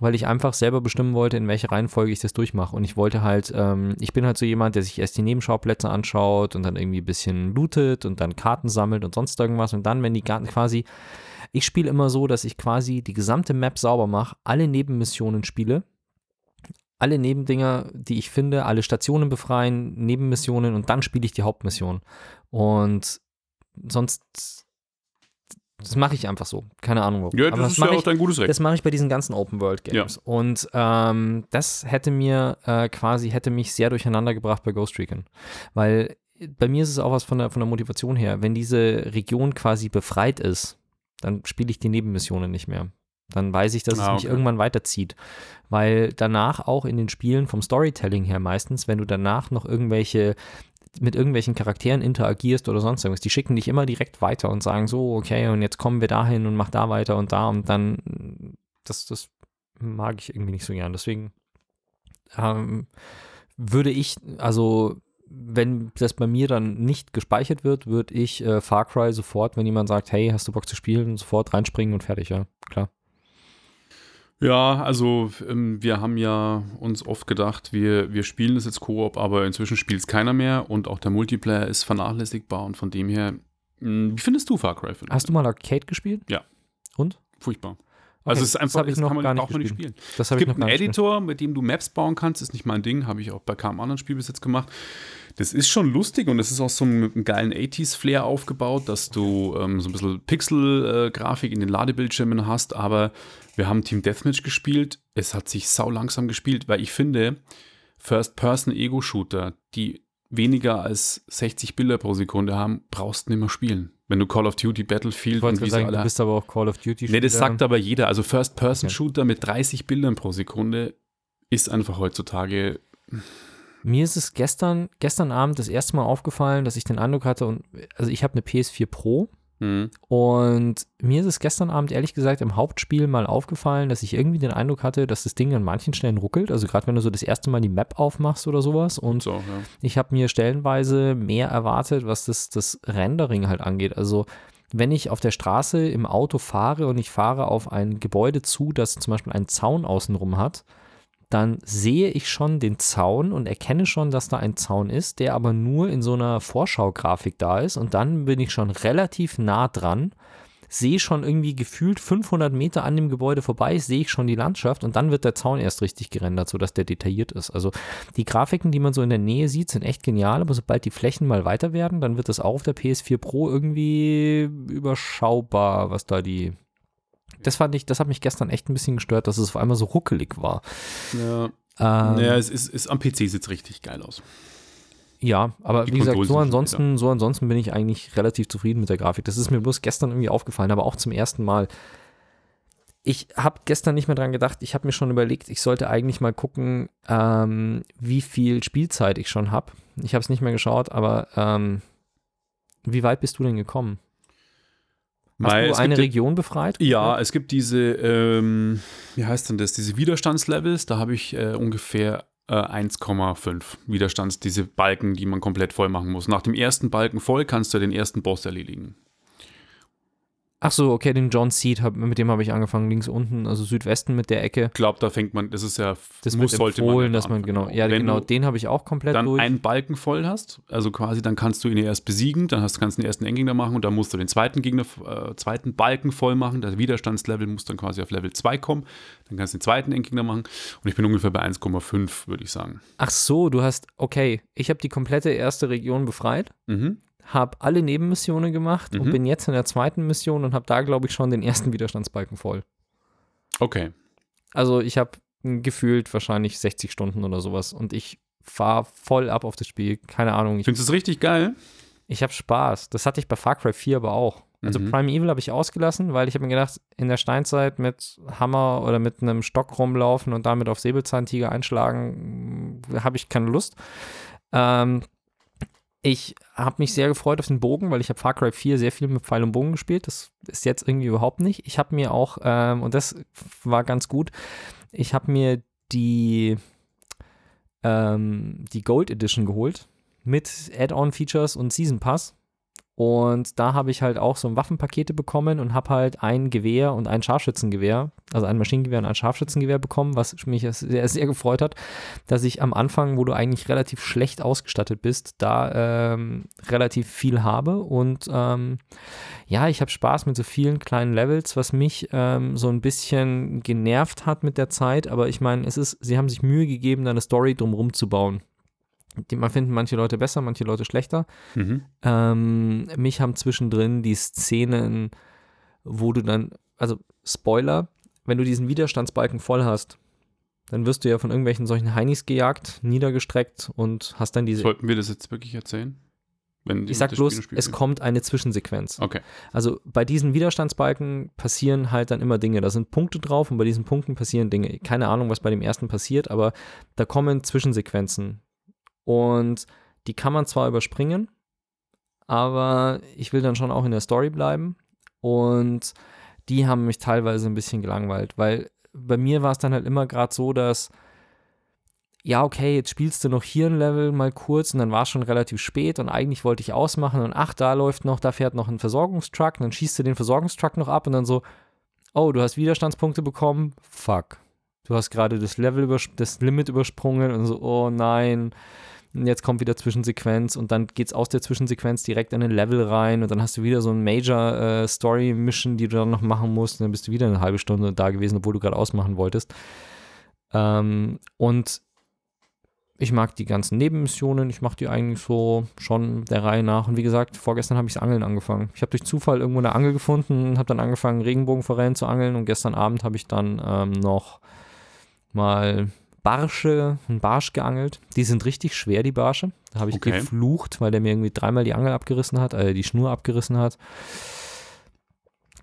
weil ich einfach selber bestimmen wollte, in welche Reihenfolge ich das durchmache. Und ich wollte halt, ähm, ich bin halt so jemand, der sich erst die Nebenschauplätze anschaut und dann irgendwie ein bisschen lootet und dann Karten sammelt und sonst irgendwas. Und dann, wenn die Karten quasi, ich spiele immer so, dass ich quasi die gesamte Map sauber mache, alle Nebenmissionen spiele, alle Nebendinger, die ich finde, alle Stationen befreien, Nebenmissionen und dann spiele ich die Hauptmission. Und sonst, das mache ich einfach so. Keine Ahnung warum. Ja, Aber das ist ja mache auch ich, dein gutes Recht. das mache ich bei diesen ganzen Open World Games. Und ähm, das hätte mir äh, quasi, hätte mich sehr durcheinander gebracht bei Ghost Recon. Weil bei mir ist es auch was von der, von der Motivation her. Wenn diese Region quasi befreit ist, dann spiele ich die Nebenmissionen nicht mehr. Dann weiß ich, dass Ah, es mich okay. irgendwann weiterzieht. Weil danach auch in den Spielen vom Storytelling her meistens, wenn du danach noch irgendwelche mit irgendwelchen Charakteren interagierst oder sonst irgendwas, die schicken dich immer direkt weiter und sagen so, okay, und jetzt kommen wir dahin und mach da weiter und da und dann, das, das mag ich irgendwie nicht so gern. Deswegen ähm, würde ich, also wenn das bei mir dann nicht gespeichert wird, würde ich äh, Far Cry sofort, wenn jemand sagt, hey, hast du Bock zu spielen, sofort reinspringen und fertig, ja, klar. Ja, also ähm, wir haben ja uns oft gedacht, wir, wir spielen das jetzt Koop, aber inzwischen spielt es keiner mehr und auch der Multiplayer ist vernachlässigbar und von dem her, mh, wie findest du Far Cry? Hast du mal Arcade gespielt? Ja. Und? Furchtbar. Also es ist das einfach, hab ich das noch kann man, gar nicht man nicht spielen. Das Es gibt einen. Editor, mit dem du Maps bauen kannst, ist nicht mein Ding, habe ich auch bei keinem anderen Spiel bis jetzt gemacht. Das ist schon lustig und es ist auch so mit einem geilen 80s-Flair aufgebaut, dass du ähm, so ein bisschen Pixel-Grafik in den Ladebildschirmen hast, aber wir haben Team Deathmatch gespielt. Es hat sich sau langsam gespielt, weil ich finde, First-Person-Ego-Shooter, die weniger als 60 Bilder pro Sekunde haben, brauchst du nicht mehr spielen. Wenn du Call of Duty, Battlefield und wie sagen, alle du bist aber auch Call of Duty Nee, das sagt aber jeder. Also First-Person-Shooter mit 30 Bildern pro Sekunde ist einfach heutzutage. Mir ist es gestern, gestern Abend das erste Mal aufgefallen, dass ich den Eindruck hatte, und also ich habe eine PS4 Pro Hm. und mir ist es gestern Abend ehrlich gesagt im Hauptspiel mal aufgefallen, dass ich irgendwie den Eindruck hatte, dass das Ding an manchen Stellen ruckelt. Also gerade wenn du so das erste Mal die Map aufmachst oder sowas und So, ja. ich habe mir stellenweise mehr erwartet, was das, das Rendering halt angeht. Also wenn ich auf der Straße im Auto fahre und ich fahre auf ein Gebäude zu, das zum Beispiel einen Zaun außenrum hat, dann sehe ich schon den Zaun und erkenne schon, dass da ein Zaun ist, der aber nur in so einer Vorschaugrafik da ist. Und dann bin ich schon relativ nah dran, sehe schon irgendwie gefühlt 500 Meter an dem Gebäude vorbei, sehe ich schon die Landschaft und dann wird der Zaun erst richtig gerendert, sodass der detailliert ist. Also die Grafiken, die man so in der Nähe sieht, sind echt genial, aber sobald die Flächen mal weiter werden, dann wird das auch auf der PS4 Pro irgendwie überschaubar, was da die. Das fand ich, das hat mich gestern echt ein bisschen gestört, dass es auf einmal so ruckelig war. Ja, Ähm, ja es ist, ist am PC sieht es richtig geil aus. Ja, aber Die wie gesagt, Konsolen so ansonsten, so ansonsten bin ich eigentlich relativ zufrieden mit der Grafik. Das ist mir bloß gestern irgendwie aufgefallen, aber auch zum ersten Mal. Ich habe gestern nicht mehr dran gedacht. Ich habe mir schon überlegt, ich sollte eigentlich mal gucken, ähm, wie viel Spielzeit ich schon habe. Ich habe es nicht mehr geschaut, aber ähm, wie weit bist du denn gekommen? Hast Weil du eine gibt Region befreit? Ja, es gibt diese, ähm, wie heißt denn das, diese Widerstandslevels, da habe ich äh, ungefähr äh, 1,5 Widerstands, diese Balken, die man komplett voll machen muss. Nach dem ersten Balken voll kannst du den ersten Boss erledigen. Ach so, okay, den John Seed, hab, mit dem habe ich angefangen, links unten, also Südwesten mit der Ecke. Ich glaube, da fängt man, das ist ja, Das muss, sollte empfohlen, ja dass man, genau, ja, Wenn genau, den habe ich auch komplett dann durch. einen Balken voll hast, also quasi, dann kannst du ihn erst besiegen, dann hast, kannst du den ersten Endgegner machen und dann musst du den zweiten Gegner, äh, zweiten Balken voll machen. Das Widerstandslevel muss dann quasi auf Level 2 kommen. Dann kannst du den zweiten Endgegner machen. Und ich bin ungefähr bei 1,5, würde ich sagen. Ach so, du hast, okay, ich habe die komplette erste Region befreit, Mhm. Habe alle Nebenmissionen gemacht und Mhm. bin jetzt in der zweiten Mission und habe da, glaube ich, schon den ersten Widerstandsbalken voll. Okay. Also ich habe gefühlt wahrscheinlich 60 Stunden oder sowas und ich fahre voll ab auf das Spiel. Keine Ahnung, ich, Findest du es richtig geil? ich habe Spaß. Das hatte ich bei Far Cry 4 aber auch. Also Mhm. Primeval habe ich ausgelassen, weil ich habe mir gedacht, in der Steinzeit mit Hammer oder mit einem Stock rumlaufen und damit auf Säbelzahntiger einschlagen, habe ich keine Lust. Ähm, ich habe mich sehr gefreut auf den Bogen, weil ich habe Far Cry 4 sehr viel mit Pfeil und Bogen gespielt. Das ist jetzt irgendwie überhaupt nicht. Ich habe mir auch, ähm, und das war ganz gut, ich habe mir die, ähm, die Gold Edition geholt mit Add-on-Features und Season Pass. Und da habe ich halt auch so Waffenpakete bekommen und habe halt ein Gewehr und ein Scharfschützengewehr, also ein Maschinengewehr und ein Scharfschützengewehr bekommen, was mich sehr, sehr gefreut hat, dass ich am Anfang, wo du eigentlich relativ schlecht ausgestattet bist, da ähm, relativ viel habe. Und ähm, ja, ich habe Spaß mit so vielen kleinen Levels, was mich ähm, so ein bisschen genervt hat mit der Zeit. Aber ich meine, es ist, sie haben sich Mühe gegeben, da eine Story drumherum zu bauen. Die, man finden manche Leute besser, manche Leute schlechter. Mhm. Ähm, mich haben zwischendrin die Szenen, wo du dann, also Spoiler, wenn du diesen Widerstandsbalken voll hast, dann wirst du ja von irgendwelchen solchen Heinis gejagt, niedergestreckt und hast dann diese. Sollten wir das jetzt wirklich erzählen? Wenn Ich sag bloß, es kommt eine Zwischensequenz. Okay. Also bei diesen Widerstandsbalken passieren halt dann immer Dinge. Da sind Punkte drauf und bei diesen Punkten passieren Dinge. Keine Ahnung, was bei dem ersten passiert, aber da kommen Zwischensequenzen. Und die kann man zwar überspringen, aber ich will dann schon auch in der Story bleiben. Und die haben mich teilweise ein bisschen gelangweilt, weil bei mir war es dann halt immer gerade so, dass ja, okay, jetzt spielst du noch hier ein Level mal kurz und dann war es schon relativ spät und eigentlich wollte ich ausmachen und ach, da läuft noch, da fährt noch ein Versorgungstruck und dann schießt du den Versorgungstruck noch ab und dann so, oh, du hast Widerstandspunkte bekommen, fuck. Du hast gerade das Level, das Limit übersprungen und so, oh nein. Jetzt kommt wieder Zwischensequenz und dann geht's aus der Zwischensequenz direkt in ein Level rein und dann hast du wieder so ein Major äh, Story Mission, die du dann noch machen musst und dann bist du wieder eine halbe Stunde da gewesen, obwohl du gerade ausmachen wolltest. Ähm, und ich mag die ganzen Nebenmissionen, ich mache die eigentlich so schon der Reihe nach. Und wie gesagt, vorgestern habe ich das Angeln angefangen. Ich habe durch Zufall irgendwo eine Angel gefunden und habe dann angefangen, Regenbogenforellen zu angeln. Und gestern Abend habe ich dann ähm, noch mal Barsche, einen Barsch geangelt. Die sind richtig schwer, die Barsche. Da habe ich Okay. geflucht, weil der mir irgendwie dreimal die Angel abgerissen hat, äh, die Schnur abgerissen hat.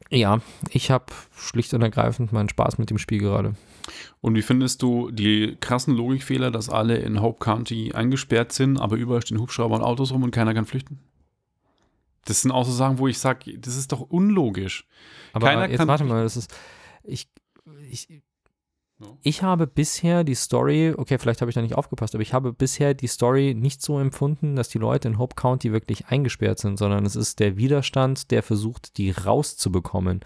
Ja, ich habe schlicht und ergreifend meinen Spaß mit dem Spiel gerade. Und wie findest du die krassen Logikfehler, dass alle in Hope County eingesperrt sind, aber überall stehen Hubschrauber und Autos rum und keiner kann flüchten? Das sind auch so Sachen, wo ich sage, das ist doch unlogisch. Aber Keiner jetzt kann- warte mal, das ist. Ich, ich. Ich habe bisher die Story, okay, vielleicht habe ich da nicht aufgepasst, aber ich habe bisher die Story nicht so empfunden, dass die Leute in Hope County wirklich eingesperrt sind, sondern es ist der Widerstand, der versucht, die rauszubekommen.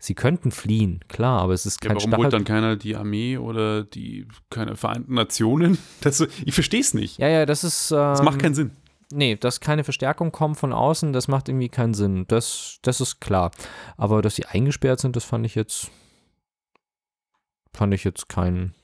Sie könnten fliehen, klar, aber es ist Ja, kein warum holt Stachel. dann keiner die Armee oder die keine Vereinten Nationen? Das, ich verstehe es nicht. Ja, ja, das ist. Ähm, Das macht keinen Sinn. Nee, dass keine Verstärkung kommt von außen, das macht irgendwie keinen Sinn. Das, das ist klar. Aber dass sie eingesperrt sind, das fand ich jetzt. Fand ich jetzt keinen.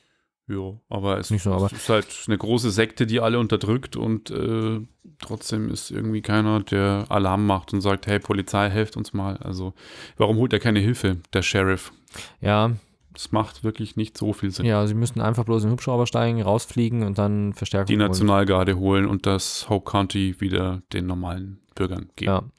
Ja, aber es, Nicht so, aber- es ist halt eine große Sekte, die alle unterdrückt und äh, trotzdem ist irgendwie keiner, der Alarm macht und sagt, hey Polizei, helft uns mal. Also warum holt er keine Hilfe, der Sheriff? Ja, Das macht wirklich nicht so viel Sinn. Ja, sie müssten einfach bloß in den Hubschrauber steigen, rausfliegen und dann Verstärkung Die holen. Nationalgarde holen und das Hope County wieder den normalen Bürgern geben.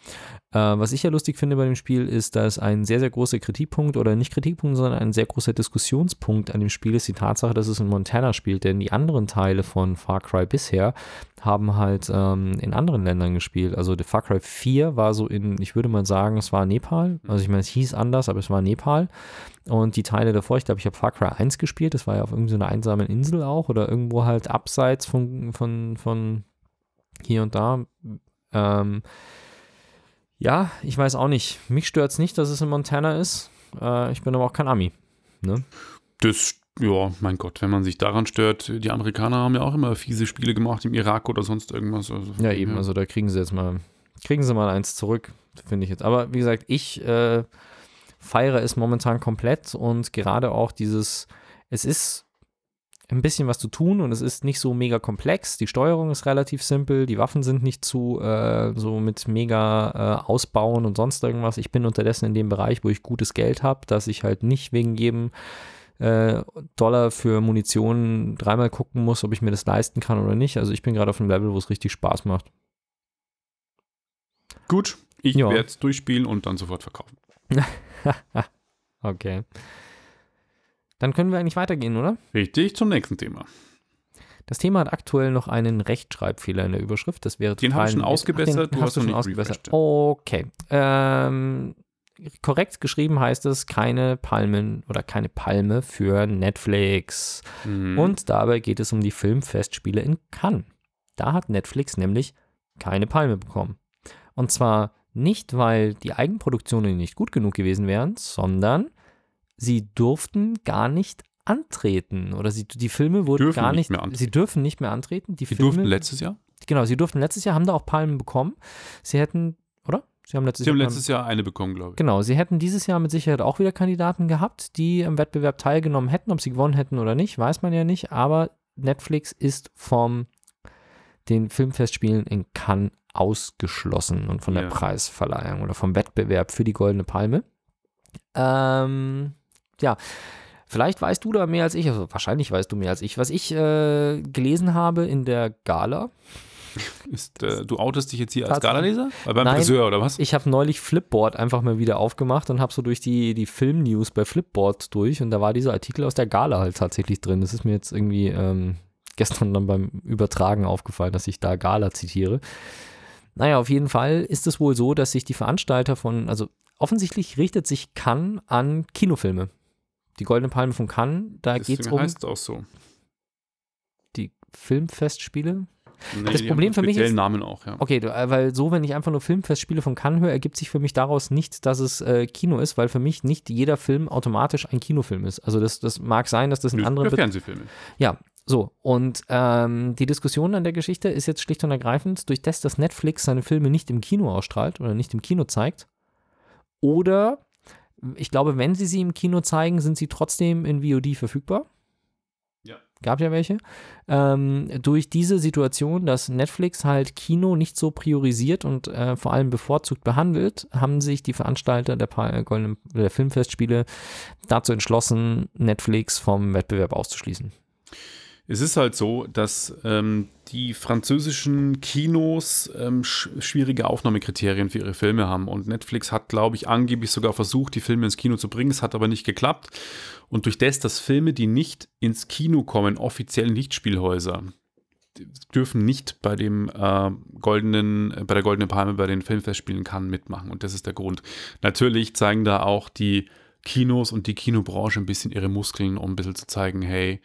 Ja. Äh, was ich ja lustig finde bei dem Spiel ist, dass ein sehr, sehr großer Kritikpunkt oder nicht Kritikpunkt, sondern ein sehr großer Diskussionspunkt an dem Spiel ist die Tatsache, dass es in Montana spielt. Denn die anderen Teile von Far Cry bisher haben halt ähm, in anderen Ländern gespielt. Also der Far Cry 4 war so in, ich würde mal sagen, es war Nepal. Also ich meine, es hieß anders, aber es war Nepal. Und die Teile davor, ich glaube, ich habe Far Cry 1 gespielt, das war ja auf irgendeiner einsamen Insel auch oder irgendwo halt abseits von, von, von hier und da. Ähm, ja, ich weiß auch nicht. Mich stört es nicht, dass es in Montana ist. Äh, ich bin aber auch kein Ami. Ne? Das, ja, mein Gott, wenn man sich daran stört, die Amerikaner haben ja auch immer fiese Spiele gemacht im Irak oder sonst irgendwas. Also Ja, eben. her. Also da kriegen sie jetzt mal, kriegen sie mal eins zurück, finde ich jetzt. Aber wie gesagt, ich äh, feiere es momentan komplett und gerade auch dieses, es ist ein bisschen was zu tun und es ist nicht so mega komplex. Die Steuerung ist relativ simpel, die Waffen sind nicht zu äh, so mit mega äh, ausbauen und sonst irgendwas. Ich bin unterdessen in dem Bereich, wo ich gutes Geld habe, dass ich halt nicht wegen jedem äh, Dollar für Munition dreimal gucken muss, ob ich mir das leisten kann oder nicht. Also ich bin gerade auf einem Level, wo es richtig Spaß macht. Gut, ich werde es durchspielen und dann sofort verkaufen. okay. Dann können wir eigentlich weitergehen, oder? Richtig, zum nächsten Thema. Das Thema hat aktuell noch einen Rechtschreibfehler in der Überschrift. Das wäre Den habe ich schon ausgebessert, Ach, den du hast du schon ausgebessert. Okay. Ähm, korrekt geschrieben heißt es keine Palmen oder keine Palme für Netflix. Mhm. Und dabei geht es um die Filmfestspiele in Cannes. Da hat Netflix nämlich keine Palme bekommen. Und zwar nicht, weil die Eigenproduktionen nicht gut genug gewesen wären, sondern sie durften gar nicht antreten. Oder sie, die Filme wurden Dürfen gar nicht nicht, sie dürfen nicht mehr antreten. Die Die Filme, durften letztes Jahr? genau, sie durften letztes Jahr, haben da auch Palmen bekommen. Sie hätten, oder? Sie haben letztes Sie haben Jahr letztes Jahr eine bekommen, glaube ich. Genau, sie hätten dieses Jahr mit Sicherheit auch wieder Kandidaten gehabt, die im Wettbewerb teilgenommen hätten. Ob sie gewonnen hätten oder nicht, weiß man ja nicht. Aber Netflix ist vom den Filmfestspielen in Cannes ausgeschlossen und von der Ja. Preisverleihung oder vom Wettbewerb für die Goldene Palme. Ähm, ja, vielleicht weißt du da mehr als ich, also wahrscheinlich weißt du mehr als ich. Was ich äh, gelesen habe in der Gala, Ist, äh, du outest dich jetzt hier als. Gala-Leser? Beim Nein. Friseur oder was? Ich habe neulich Flipboard einfach mal wieder aufgemacht und habe so durch die, die Film-News bei Flipboard durch und da war dieser Artikel aus der Gala halt tatsächlich drin. Das ist mir jetzt irgendwie ähm, gestern dann beim Übertragen aufgefallen, dass ich da Gala zitiere. Naja, auf jeden Fall ist es wohl so, dass sich die Veranstalter von, also offensichtlich richtet sich Cannes an Kinofilme. Die Goldene Palme von Cannes, da geht es um heißt es auch so. die Filmfestspiele. Nee, Das die Problem für mich ist- Namen auch, ja. Okay, äh, weil so, wenn ich einfach nur Filmfestspiele von Cannes höre, ergibt sich für mich daraus nicht, dass es äh, Kino ist, weil für mich nicht jeder Film automatisch ein Kinofilm ist. Also das, das mag sein, dass das in anderen... Be- Fernsehfilme. Ja, so. Und ähm, die Diskussion an der Geschichte ist jetzt schlicht und ergreifend durch das, dass Netflix seine Filme nicht im Kino ausstrahlt oder nicht im Kino zeigt. Oder, ich glaube, wenn sie sie im Kino zeigen, sind sie trotzdem in VOD verfügbar. Ja. Gab ja welche. Ähm, durch diese Situation, dass Netflix halt Kino nicht so priorisiert und äh, vor allem bevorzugt behandelt, haben sich die Veranstalter der, Pa- äh, Goldenen, der Filmfestspiele dazu entschlossen, Netflix vom Wettbewerb auszuschließen. Es ist halt so, dass ähm, die französischen Kinos ähm, sch schwierige Aufnahmekriterien für ihre Filme haben. Und Netflix hat, glaube ich, angeblich sogar versucht, die Filme ins Kino zu bringen. Es hat aber nicht geklappt. Und durch das, dass Filme, die nicht ins Kino kommen, offiziell Lichtspielhäuser, dürfen nicht bei dem äh, goldenen, bei der goldenen Palme bei den Filmfestspielen kann mitmachen. Und das ist der Grund. Natürlich zeigen da auch die Kinos und die Kinobranche ein bisschen ihre Muskeln, um ein bisschen zu zeigen, hey,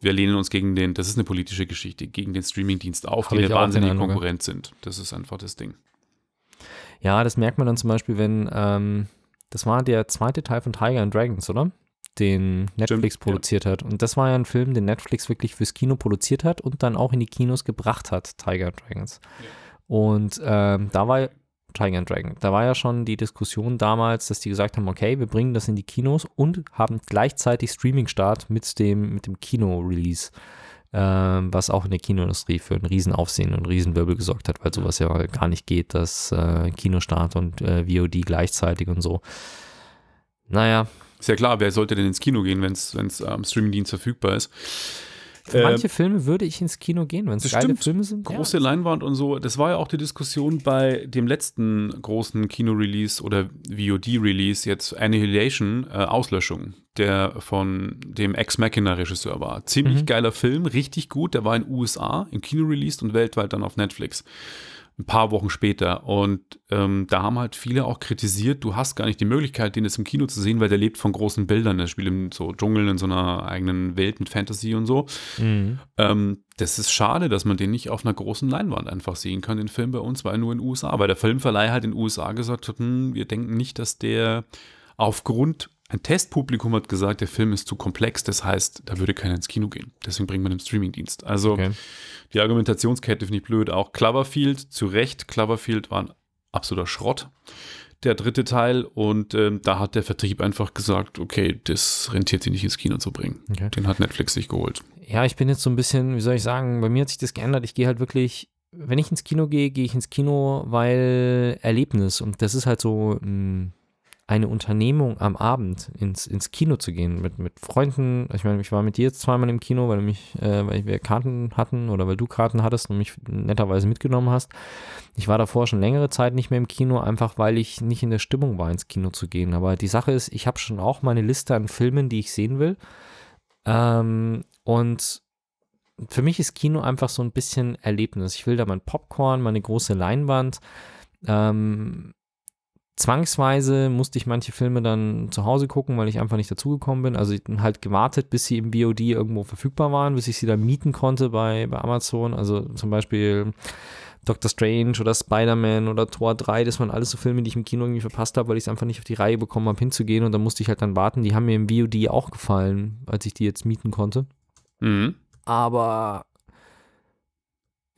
wir lehnen uns gegen den, das ist eine politische Geschichte, gegen den Streamingdienst auf, Hab die eine wahnsinnige ja. Konkurrenz sind. Das ist einfach das Ding. Ja, das merkt man dann zum Beispiel, wenn, ähm, das war der zweite Teil von Tiger and Dragons, oder? Den Netflix ja. produziert hat. Und das war ja ein Film, den Netflix wirklich fürs Kino produziert hat und dann auch in die Kinos gebracht hat, Tiger and Dragons. Und ähm, da war Tiger Dragon, da war ja schon die Diskussion damals, dass die gesagt haben, okay, wir bringen das in die Kinos und haben gleichzeitig Streaming-Start mit dem, mit dem Kino-Release ähm, was auch in der Kinoindustrie für ein Riesenaufsehen und Riesenwirbel gesorgt hat, weil sowas ja gar nicht geht, dass äh, Kinostart und äh, VOD gleichzeitig und so. Naja, Ist ja klar, wer sollte denn ins Kino gehen, wenn es am Streamingdienst verfügbar ist? Für Ähm, manche Filme würde ich ins Kino gehen, wenn es geile. Filme sind. Große Leinwand und so. Das war ja auch die Diskussion bei dem letzten großen Kino-Release oder VOD-Release, jetzt Annihilation, äh, Auslöschung, der von dem Ex-Machina-Regisseur war. Ziemlich Mhm. geiler Film, richtig gut. Der war in USA im Kino released und weltweit dann auf Netflix. Ein paar Wochen später. Und ähm, da haben halt viele auch kritisiert, du hast gar nicht die Möglichkeit, den jetzt im Kino zu sehen, weil der lebt von großen Bildern. Der spielt im so Dschungel in so einer eigenen Welt mit Fantasy und so. Mhm. Ähm, das ist schade, dass man den nicht auf einer großen Leinwand einfach sehen kann, den Film bei uns, weil nur in den USA, weil der Filmverleih halt in den USA gesagt hat, hm, wir denken nicht, dass der aufgrund, ein Testpublikum hat gesagt, der Film ist zu komplex, das heißt, da würde keiner ins Kino gehen. Deswegen bringt man den Streamingdienst. Also Okay. die Argumentationskette finde ich blöd. Auch Cloverfield, zu Recht, Cloverfield war ein absoluter Schrott. Der dritte Teil und ähm, da hat der Vertrieb einfach gesagt, okay, das rentiert sich nicht ins Kino zu bringen. Okay. Den hat Netflix sich geholt. Ja, ich bin jetzt so ein bisschen, wie soll ich sagen, bei mir hat sich das geändert. Ich gehe halt wirklich, wenn ich ins Kino gehe, gehe ich ins Kino, weil Erlebnis und das ist halt so mh, eine Unternehmung am Abend, ins, ins Kino zu gehen mit, mit Freunden. Ich meine, ich war mit dir jetzt zweimal im Kino, weil du mich, äh, weil wir Karten hatten oder weil du Karten hattest und mich netterweise mitgenommen hast. Ich war davor schon längere Zeit nicht mehr im Kino, einfach weil ich nicht in der Stimmung war, ins Kino zu gehen. Aber die Sache ist, ich habe schon auch meine Liste an Filmen, die ich sehen will. Ähm, und für mich ist Kino einfach so ein bisschen Erlebnis. Ich will da mein Popcorn, meine große Leinwand. Ähm, zwangsweise musste ich manche Filme dann zu Hause gucken, weil ich einfach nicht dazugekommen bin. Also ich halt gewartet, bis sie im VOD irgendwo verfügbar waren, bis ich sie dann mieten konnte bei, bei Amazon. Also zum Beispiel Doctor Strange oder Spider-Man oder Tor 3, das waren alles so Filme, die ich im Kino irgendwie verpasst habe, weil ich es einfach nicht auf die Reihe bekommen habe, hinzugehen. Und da musste ich halt dann warten. Die haben mir im VOD auch gefallen, als ich die jetzt mieten konnte. Mhm. Aber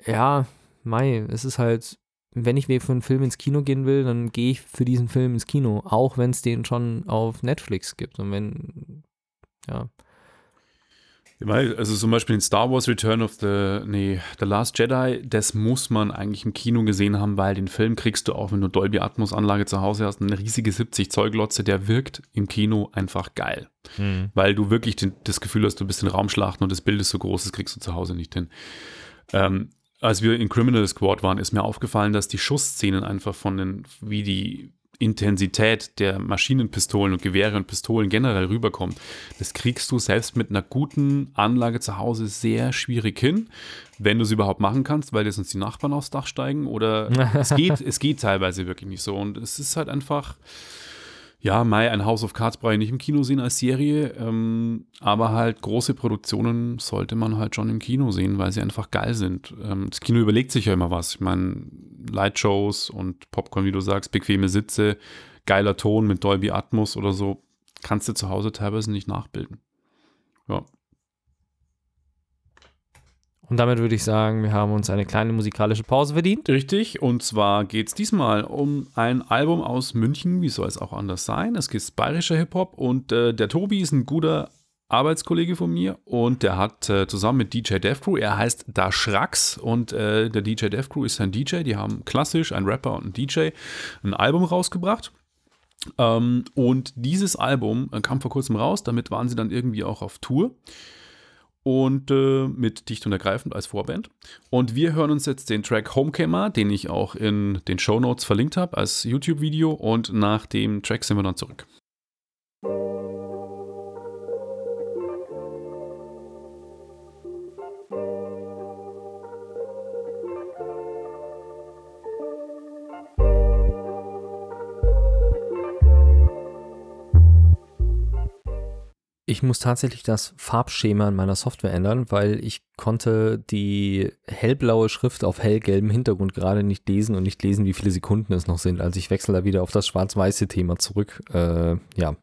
ja, Mai, es ist halt, wenn ich für einen Film ins Kino gehen will, dann gehe ich für diesen Film ins Kino, auch wenn es den schon auf Netflix gibt. Und wenn, ja, Weil, also zum Beispiel in Star Wars Return of the, nee, The Last Jedi, das muss man eigentlich im Kino gesehen haben, weil den Film kriegst du auch, wenn du Dolby Atmos Anlage zu Hause hast, eine riesige 70 Zoll Glotze, der wirkt im Kino einfach geil. Weil du wirklich den, das Gefühl hast, du bist in Raumschlachten und das Bild ist so groß, das kriegst du zu Hause nicht hin. Ähm, als wir in Criminal Squad waren, ist mir aufgefallen, dass die Schussszenen einfach von den, wie die Intensität der Maschinenpistolen und Gewehre und Pistolen generell rüberkommt. Das kriegst du selbst mit einer guten Anlage zu Hause sehr schwierig hin, wenn du es überhaupt machen kannst, weil dir sonst die Nachbarn aufs Dach steigen oder es geht, es geht teilweise wirklich nicht so und es ist halt einfach, ja, Mai, ein House of Cards brauche ich nicht im Kino sehen als Serie, ähm, aber halt große Produktionen sollte man halt schon im Kino sehen, weil sie einfach geil sind. Ähm, das Kino überlegt sich ja immer was. Ich meine, Lightshows und Popcorn, wie du sagst, bequeme Sitze, geiler Ton mit Dolby Atmos oder so, kannst du zu Hause teilweise nicht nachbilden. Ja. Und damit würde ich sagen, wir haben uns eine kleine musikalische Pause verdient. Richtig, und zwar geht es diesmal um ein Album aus München, wie soll es auch anders sein? Es gibt bayerischer Hip-Hop und äh, der Tobi ist ein guter Arbeitskollege von mir und der hat äh, zusammen mit DJ Dev Crew, er heißt Da Schrax und äh, der DJ Dev Crew ist sein DJ, die haben klassisch, ein Rapper und ein DJ, ein Album rausgebracht. Ähm, und dieses Album äh, kam vor kurzem raus, damit waren sie dann irgendwie auch auf Tour und äh, mit Dicht und Ergreifend als Vorband. Und wir hören uns jetzt den Track Homecammer, den ich auch in den Show Notes verlinkt habe als YouTube-Video. Und nach dem Track sind wir dann zurück. Ich muss tatsächlich das Farbschema in meiner Software ändern, weil ich konnte die hellblaue Schrift auf hellgelbem Hintergrund gerade nicht lesen und nicht lesen, wie viele Sekunden es noch sind. Also ich wechsle da wieder auf das schwarz-weiße Thema zurück. Äh, ja,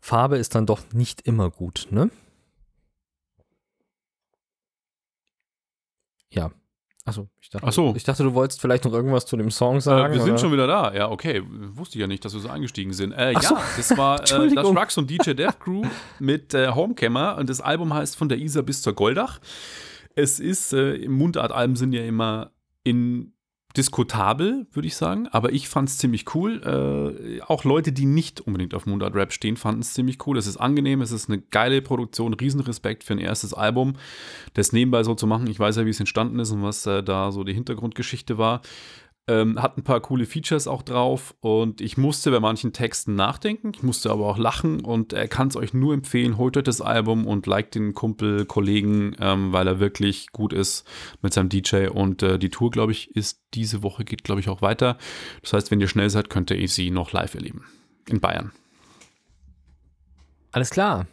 Farbe ist dann doch nicht immer gut, ne? Ja, Achso, ich dachte, Ach so. ich dachte, du wolltest vielleicht noch irgendwas zu dem Song sagen. Äh, wir sind oder? schon wieder da. Ja, okay. Wusste ich ja nicht, dass wir so eingestiegen sind. Äh, ja, so. das war äh, das. Rux und DJ Death Crew mit äh, Homecammer und das Album heißt Von der Isar bis zur Goldach. Es ist, äh, im Mundartalben sind ja immer in diskutabel, würde ich sagen, aber ich fand es ziemlich cool. Äh, auch Leute, die nicht unbedingt auf Mundart-Rap stehen, fanden es ziemlich cool. Es ist angenehm, es ist eine geile Produktion, Riesenrespekt für ein erstes Album, das nebenbei so zu machen. Ich weiß ja, wie es entstanden ist und was äh, da so die Hintergrundgeschichte war. Ähm, hat ein paar coole Features auch drauf und ich musste bei manchen Texten nachdenken, ich musste aber auch lachen und er kann es euch nur empfehlen, holt euch das Album und liked den Kumpel, Kollegen, ähm, weil er wirklich gut ist mit seinem DJ und äh, die Tour, glaube ich, ist diese Woche, geht glaube ich auch weiter. Das heißt, wenn ihr schnell seid, könnt ihr sie noch live erleben. In Bayern. Alles klar.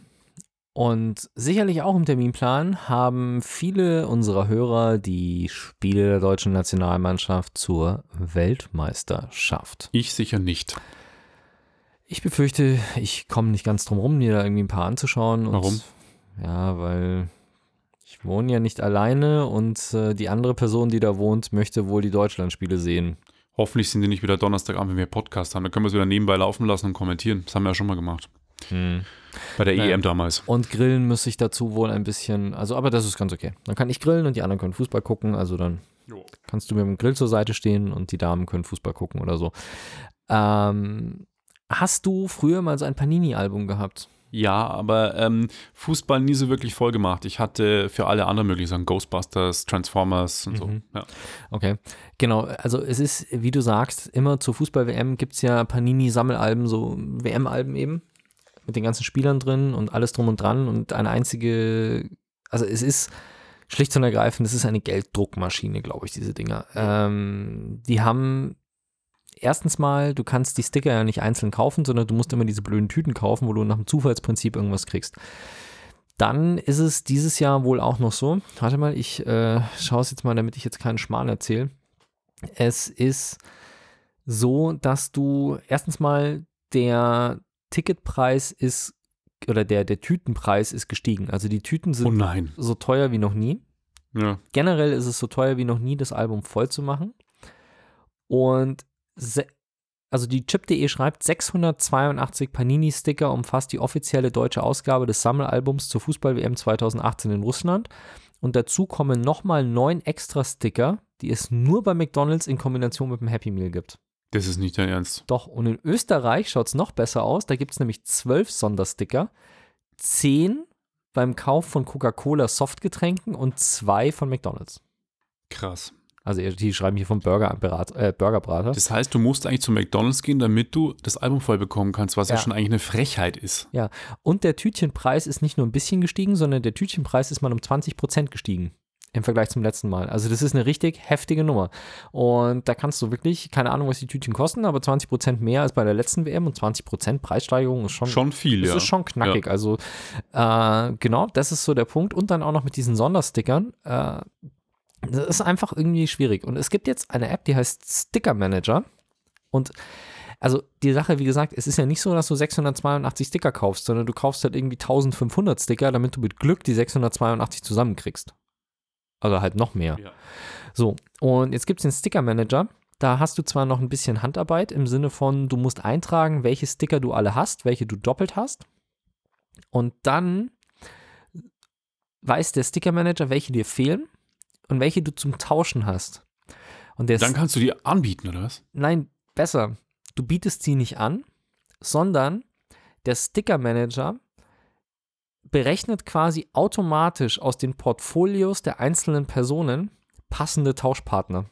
Und sicherlich auch im Terminplan haben viele unserer Hörer die Spiele der deutschen Nationalmannschaft zur Weltmeisterschaft. Ich sicher nicht. Ich befürchte, ich komme nicht ganz drum rum, mir da irgendwie ein paar anzuschauen. Und, Warum? Ja, weil ich wohne ja nicht alleine und äh, die andere Person, die da wohnt, möchte wohl die Deutschlandspiele sehen. Hoffentlich sind die nicht wieder Donnerstagabend, wenn wir Podcast haben. Dann können wir es wieder nebenbei laufen lassen und kommentieren. Das haben wir ja schon mal gemacht. Bei der. EM damals. Und grillen muss ich dazu wohl ein bisschen, also aber das ist ganz okay. Dann kann ich grillen und die anderen können Fußball gucken, also dann kannst du mir mit dem Grill zur Seite stehen und die Damen können Fußball gucken oder so. Ähm, hast du früher mal so ein Panini-Album gehabt? Ja, aber ähm, Fußball nie so wirklich voll gemacht. Ich hatte für alle anderen möglich sagen Ghostbusters, Transformers und so. Mhm. Ja. Okay, genau. Also es ist, wie du sagst, immer zur Fußball-WM gibt es ja Panini-Sammelalben, so WM-Alben eben, mit den ganzen Spielern drin und alles drum und dran und eine einzige, also es ist schlicht und ergreifend, es ist eine Gelddruckmaschine, glaube ich, diese Dinger. Ähm, die haben erstens mal, du kannst die Sticker ja nicht einzeln kaufen, sondern du musst immer diese blöden Tüten kaufen, wo du nach dem Zufallsprinzip irgendwas kriegst. Dann ist es dieses Jahr wohl auch noch so. Warte mal, ich äh, schaue es jetzt mal, damit ich jetzt keinen Schmarrn erzähle. Es ist so, dass du erstens mal der Ticketpreis ist oder der, der Tütenpreis ist gestiegen. Also die Tüten sind Oh nein. so teuer wie noch nie. Ja. Generell ist es so teuer wie noch nie, das Album voll zu machen. Und also die Chip.de schreibt, 682 Panini-Sticker umfasst die offizielle deutsche Ausgabe des Sammelalbums zur Fußball-WM 2018 in Russland. Und dazu kommen nochmal neun extra Sticker, die es nur bei McDonalds in Kombination mit dem Happy Meal gibt. Das ist nicht dein Ernst. Doch, und in Österreich schaut es noch besser aus. Da gibt es nämlich zwölf Sondersticker, zehn beim Kauf von Coca-Cola Softgetränken und zwei von McDonalds. Krass. Also die schreiben hier vom Burger, äh, Burgerbrater. Das heißt, du musst eigentlich zu McDonalds gehen, damit du das Album voll bekommen kannst, was ja, Ja. schon eigentlich eine Frechheit ist. Ja, und der Tütchenpreis ist nicht nur ein bisschen gestiegen, sondern der Tütchenpreis ist mal um 20% gestiegen im Vergleich zum letzten Mal. Also das ist eine richtig heftige Nummer. Und da kannst du wirklich, keine Ahnung, was die Tütchen kosten, aber 20% mehr als bei der letzten WM und 20% Preissteigerung ist schon, Schon viel, das ja. ist schon knackig. Also äh, genau, das ist so der Punkt. Und dann auch noch mit diesen Sonderstickern. Äh, das ist einfach irgendwie schwierig. Und es gibt jetzt eine App, die heißt Sticker Manager. Und also die Sache, wie gesagt, es ist ja nicht so, dass du 682 Sticker kaufst, sondern du kaufst halt irgendwie 1500 Sticker, damit du mit Glück die 682 zusammenkriegst. Also halt noch mehr. Ja. So, und jetzt gibt es den Sticker Manager. Da hast du zwar noch ein bisschen Handarbeit im Sinne von, du musst eintragen, welche Sticker du alle hast, welche du doppelt hast. Und dann weiß der Sticker Manager, welche dir fehlen und welche du zum Tauschen hast. Und der Dann kannst du die anbieten, oder was? Nein, besser. Du bietest sie nicht an, sondern der Sticker Manager berechnet quasi automatisch aus den Portfolios der einzelnen Personen passende Tauschpartner.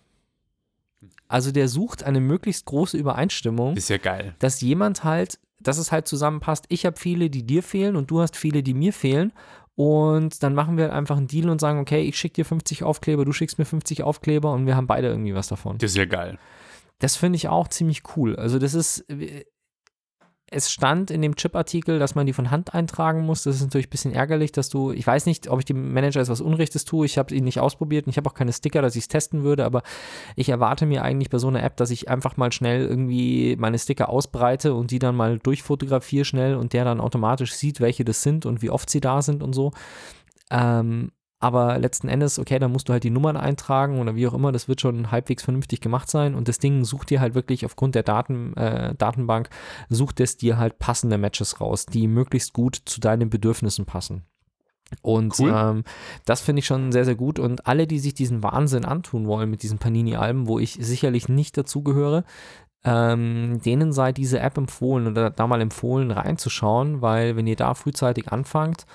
Also der sucht eine möglichst große Übereinstimmung, Ist ja geil. dass jemand halt, dass es halt zusammenpasst. Ich habe viele, die dir fehlen und du hast viele, die mir fehlen. Und dann machen wir einfach einen Deal und sagen, okay, ich schicke dir 50 Aufkleber, du schickst mir 50 Aufkleber und wir haben beide irgendwie was davon. Das ist ja geil. Das finde ich auch ziemlich cool. Also das ist, es stand in dem Chip-Artikel, dass man die von Hand eintragen muss. Das ist natürlich ein bisschen ärgerlich, dass du, ich weiß nicht, ob ich dem Manager jetzt was Unrechtes tue. Ich habe ihn nicht ausprobiert und ich habe auch keine Sticker, dass ich es testen würde, aber ich erwarte mir eigentlich bei so einer App, dass ich einfach mal schnell irgendwie meine Sticker ausbreite und die dann mal durchfotografiere schnell und der dann automatisch sieht, welche das sind und wie oft sie da sind und so. Ähm, aber letzten Endes, okay, dann musst du halt die Nummern eintragen oder wie auch immer, das wird schon halbwegs vernünftig gemacht sein. Und das Ding sucht dir halt wirklich aufgrund der Daten, äh, Datenbank, sucht es dir halt passende Matches raus, die möglichst gut zu deinen Bedürfnissen passen. Und Cool. ähm, das finde ich schon sehr, sehr gut. Und alle, die sich diesen Wahnsinn antun wollen mit diesen Panini-Alben, wo ich sicherlich nicht dazugehöre, ähm, denen sei diese App empfohlen oder da mal empfohlen reinzuschauen, weil wenn ihr da frühzeitig anfangt,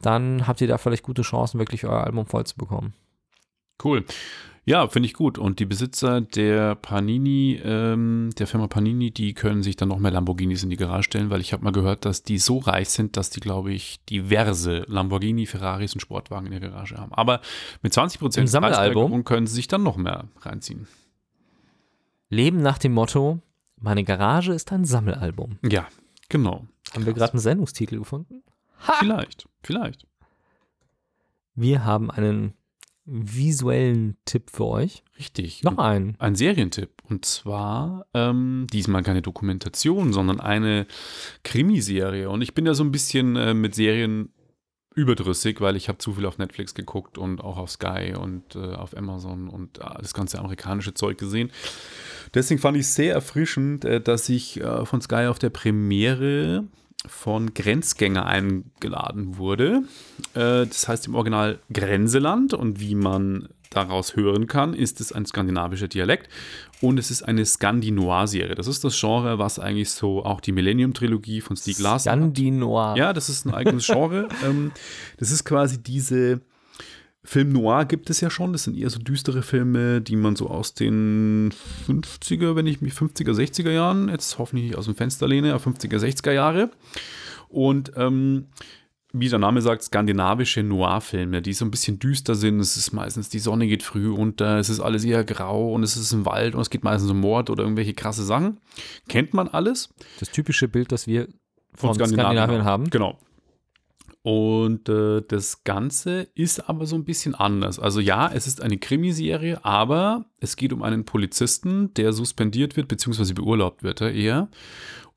dann habt ihr da vielleicht gute Chancen, wirklich euer Album voll zu bekommen. Cool. Ja, finde ich gut. Und die Besitzer der Panini, ähm, der Firma Panini, die können sich dann noch mehr Lamborghinis in die Garage stellen, weil ich habe mal gehört, dass die so reich sind, dass die, glaube ich, diverse Lamborghini, Ferraris und Sportwagen in der Garage haben. Aber mit 20% Im Sammelalbum? Preissteigerung können sie sich dann noch mehr reinziehen. Leben nach dem Motto, meine Garage ist ein Sammelalbum. Ja, genau. Haben wir gerade einen Sendungstitel gefunden? Vielleicht, vielleicht. Wir haben einen visuellen Tipp für euch. Richtig. Noch einen. ein Serientipp. Und zwar ähm, diesmal keine Dokumentation, sondern eine Krimiserie. Und ich bin ja so ein bisschen äh, mit Serien überdrüssig, weil ich habe zu viel auf Netflix geguckt und auch auf Sky und äh, auf Amazon und äh, das ganze amerikanische Zeug gesehen. Deswegen fand ich es sehr erfrischend, äh, dass ich äh, von Sky auf der Premiere von Grenzgänger eingeladen wurde. Äh, das heißt im Original Grenzeland und wie man daraus hören kann, ist es ein skandinavischer Dialekt und es ist eine Scandinoir-Serie. Das ist das Genre, was eigentlich so auch die Millennium-Trilogie von Stieg Larsson hat. Scandinoir. Ja, das ist ein eigenes Genre. ähm, das ist quasi diese Film Noir gibt es ja schon. Das sind eher so düstere Filme, die man so aus den 50er, wenn ich mich 50er, 60er Jahren, jetzt hoffentlich nicht aus dem Fenster lehne, aber 50er, 60er Jahre. Und ähm, wie der Name sagt, skandinavische Noir-Filme, die so ein bisschen düster sind. Es ist meistens, die Sonne geht früh unter, es ist alles eher grau und es ist ein Wald und es geht meistens um Mord oder irgendwelche krasse Sachen. Kennt man alles. Das typische Bild, das wir von, Skandinavien Skandinavien haben. Genau. Und äh, das Ganze ist aber so ein bisschen anders. Also ja, es ist eine Krimiserie, aber es geht um einen Polizisten, der suspendiert wird, beziehungsweise beurlaubt wird er eher.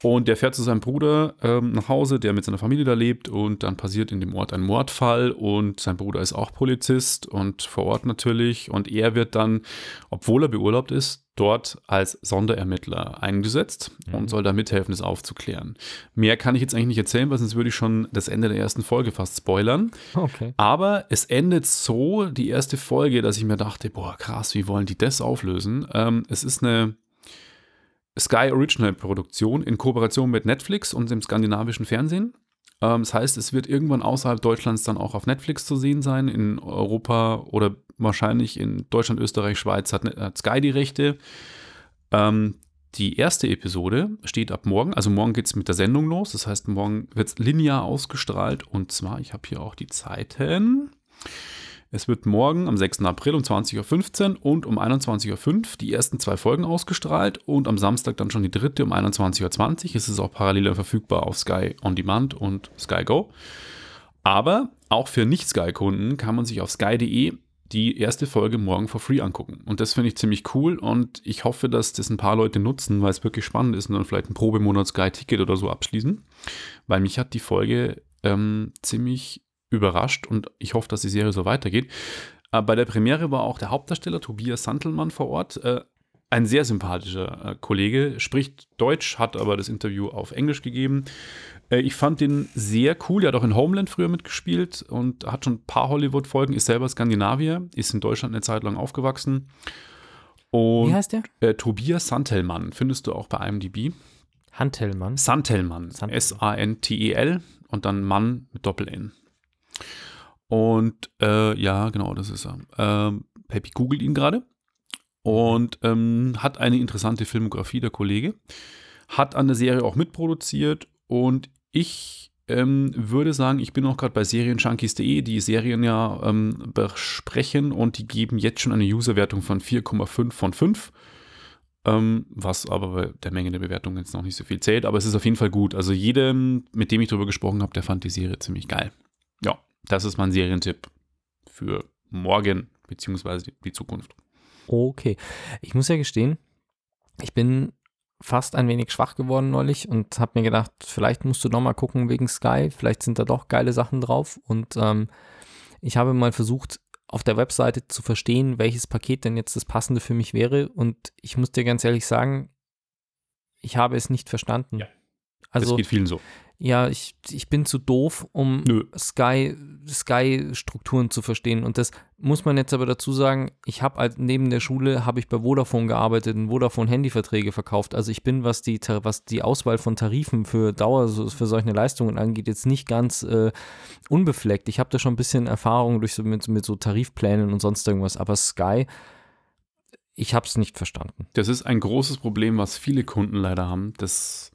Und der fährt zu seinem Bruder ähm, nach Hause, der mit seiner Familie da lebt. Und dann passiert in dem Ort ein Mordfall. Und sein Bruder ist auch Polizist und vor Ort natürlich. Und er wird dann, obwohl er beurlaubt ist, dort als Sonderermittler eingesetzt und soll da mithelfen, das aufzuklären. Mehr kann ich jetzt eigentlich nicht erzählen, weil sonst würde ich schon das Ende der ersten Folge fast spoilern. Okay. Aber es endet so, die erste Folge, dass ich mir dachte, boah, krass, wie wollen die das auflösen? Ähm, es ist eine Sky Original Produktion in Kooperation mit Netflix und dem skandinavischen Fernsehen. Ähm, das heißt, es wird irgendwann außerhalb Deutschlands dann auch auf Netflix zu sehen sein. In Europa oder wahrscheinlich in Deutschland, Österreich, Schweiz hat, hat Sky die Rechte. Ähm, die erste Episode steht ab morgen, also morgen geht es mit der Sendung los. Das heißt, morgen wird es linear ausgestrahlt. Und zwar, ich habe hier auch die Zeiten. Es wird morgen am 6. April um 20.15 Uhr und um 21.05 Uhr die ersten zwei Folgen ausgestrahlt und am Samstag dann schon die dritte um 21.20 Uhr. Es ist auch parallel verfügbar auf Sky On Demand und Sky Go. Aber auch für Nicht-Sky-Kunden kann man sich auf sky.de die erste Folge morgen for free angucken. Und das finde ich ziemlich cool und ich hoffe, dass das ein paar Leute nutzen, weil es wirklich spannend ist und dann vielleicht ein Probemonat Sky-Ticket oder so abschließen. Weil mich hat die Folge ähm, ziemlich überrascht und ich hoffe, dass die Serie so weitergeht. Äh, bei der Premiere war auch der Hauptdarsteller Tobias Santelmann vor Ort. Äh, ein sehr sympathischer äh, Kollege, spricht Deutsch, hat aber das Interview auf Englisch gegeben. Äh, ich fand den sehr cool. Er hat auch in Homeland früher mitgespielt und hat schon ein paar Hollywood-Folgen, ist selber Skandinavier, ist in Deutschland eine Zeit lang aufgewachsen. Und, Wie heißt der? Äh, Tobias Santelmann, findest du auch bei IMDb. Hantelmann. Santelmann. Santelmann. S-A-N-T-E-L und dann Mann mit Doppel-N. Und äh, ja, genau, das ist er. Ähm, Peppy googelt ihn gerade und ähm, hat eine interessante Filmografie, der Kollege. Hat an der Serie auch mitproduziert und ich ähm, würde sagen, ich bin auch gerade bei Serienjunkies.de, die Serien ja ähm, besprechen und die geben jetzt schon eine Userwertung von 4,5 von 5. Ähm, was aber bei der Menge der Bewertungen jetzt noch nicht so viel zählt, aber es ist auf jeden Fall gut. Also jedem, mit dem ich darüber gesprochen habe, der fand die Serie ziemlich geil. Ja, das ist mein Serientipp für morgen beziehungsweise die Zukunft. Okay. Ich muss ja gestehen, ich bin fast ein wenig schwach geworden neulich und habe mir gedacht, vielleicht musst du noch mal gucken wegen Sky, vielleicht sind da doch geile Sachen drauf und ähm, ich habe mal versucht auf der Webseite zu verstehen, welches Paket denn jetzt das passende für mich wäre und ich muss dir ganz ehrlich sagen, ich habe es nicht verstanden. Ja. Also das geht vielen so. ja, ich, ich bin zu doof, um Nö. Sky, Sky-Strukturen zu verstehen. Und das muss man jetzt aber dazu sagen, ich habe halt neben der Schule, habe ich bei Vodafone gearbeitet und Vodafone Handyverträge verkauft. Also ich bin, was die, was die Auswahl von Tarifen für Dauer, für solche Leistungen angeht, jetzt nicht ganz äh, unbefleckt. Ich habe da schon ein bisschen Erfahrung durch so, mit, mit so Tarifplänen und sonst irgendwas. Aber Sky, ich habe es nicht verstanden. Das ist ein großes Problem, was viele Kunden leider haben. Das,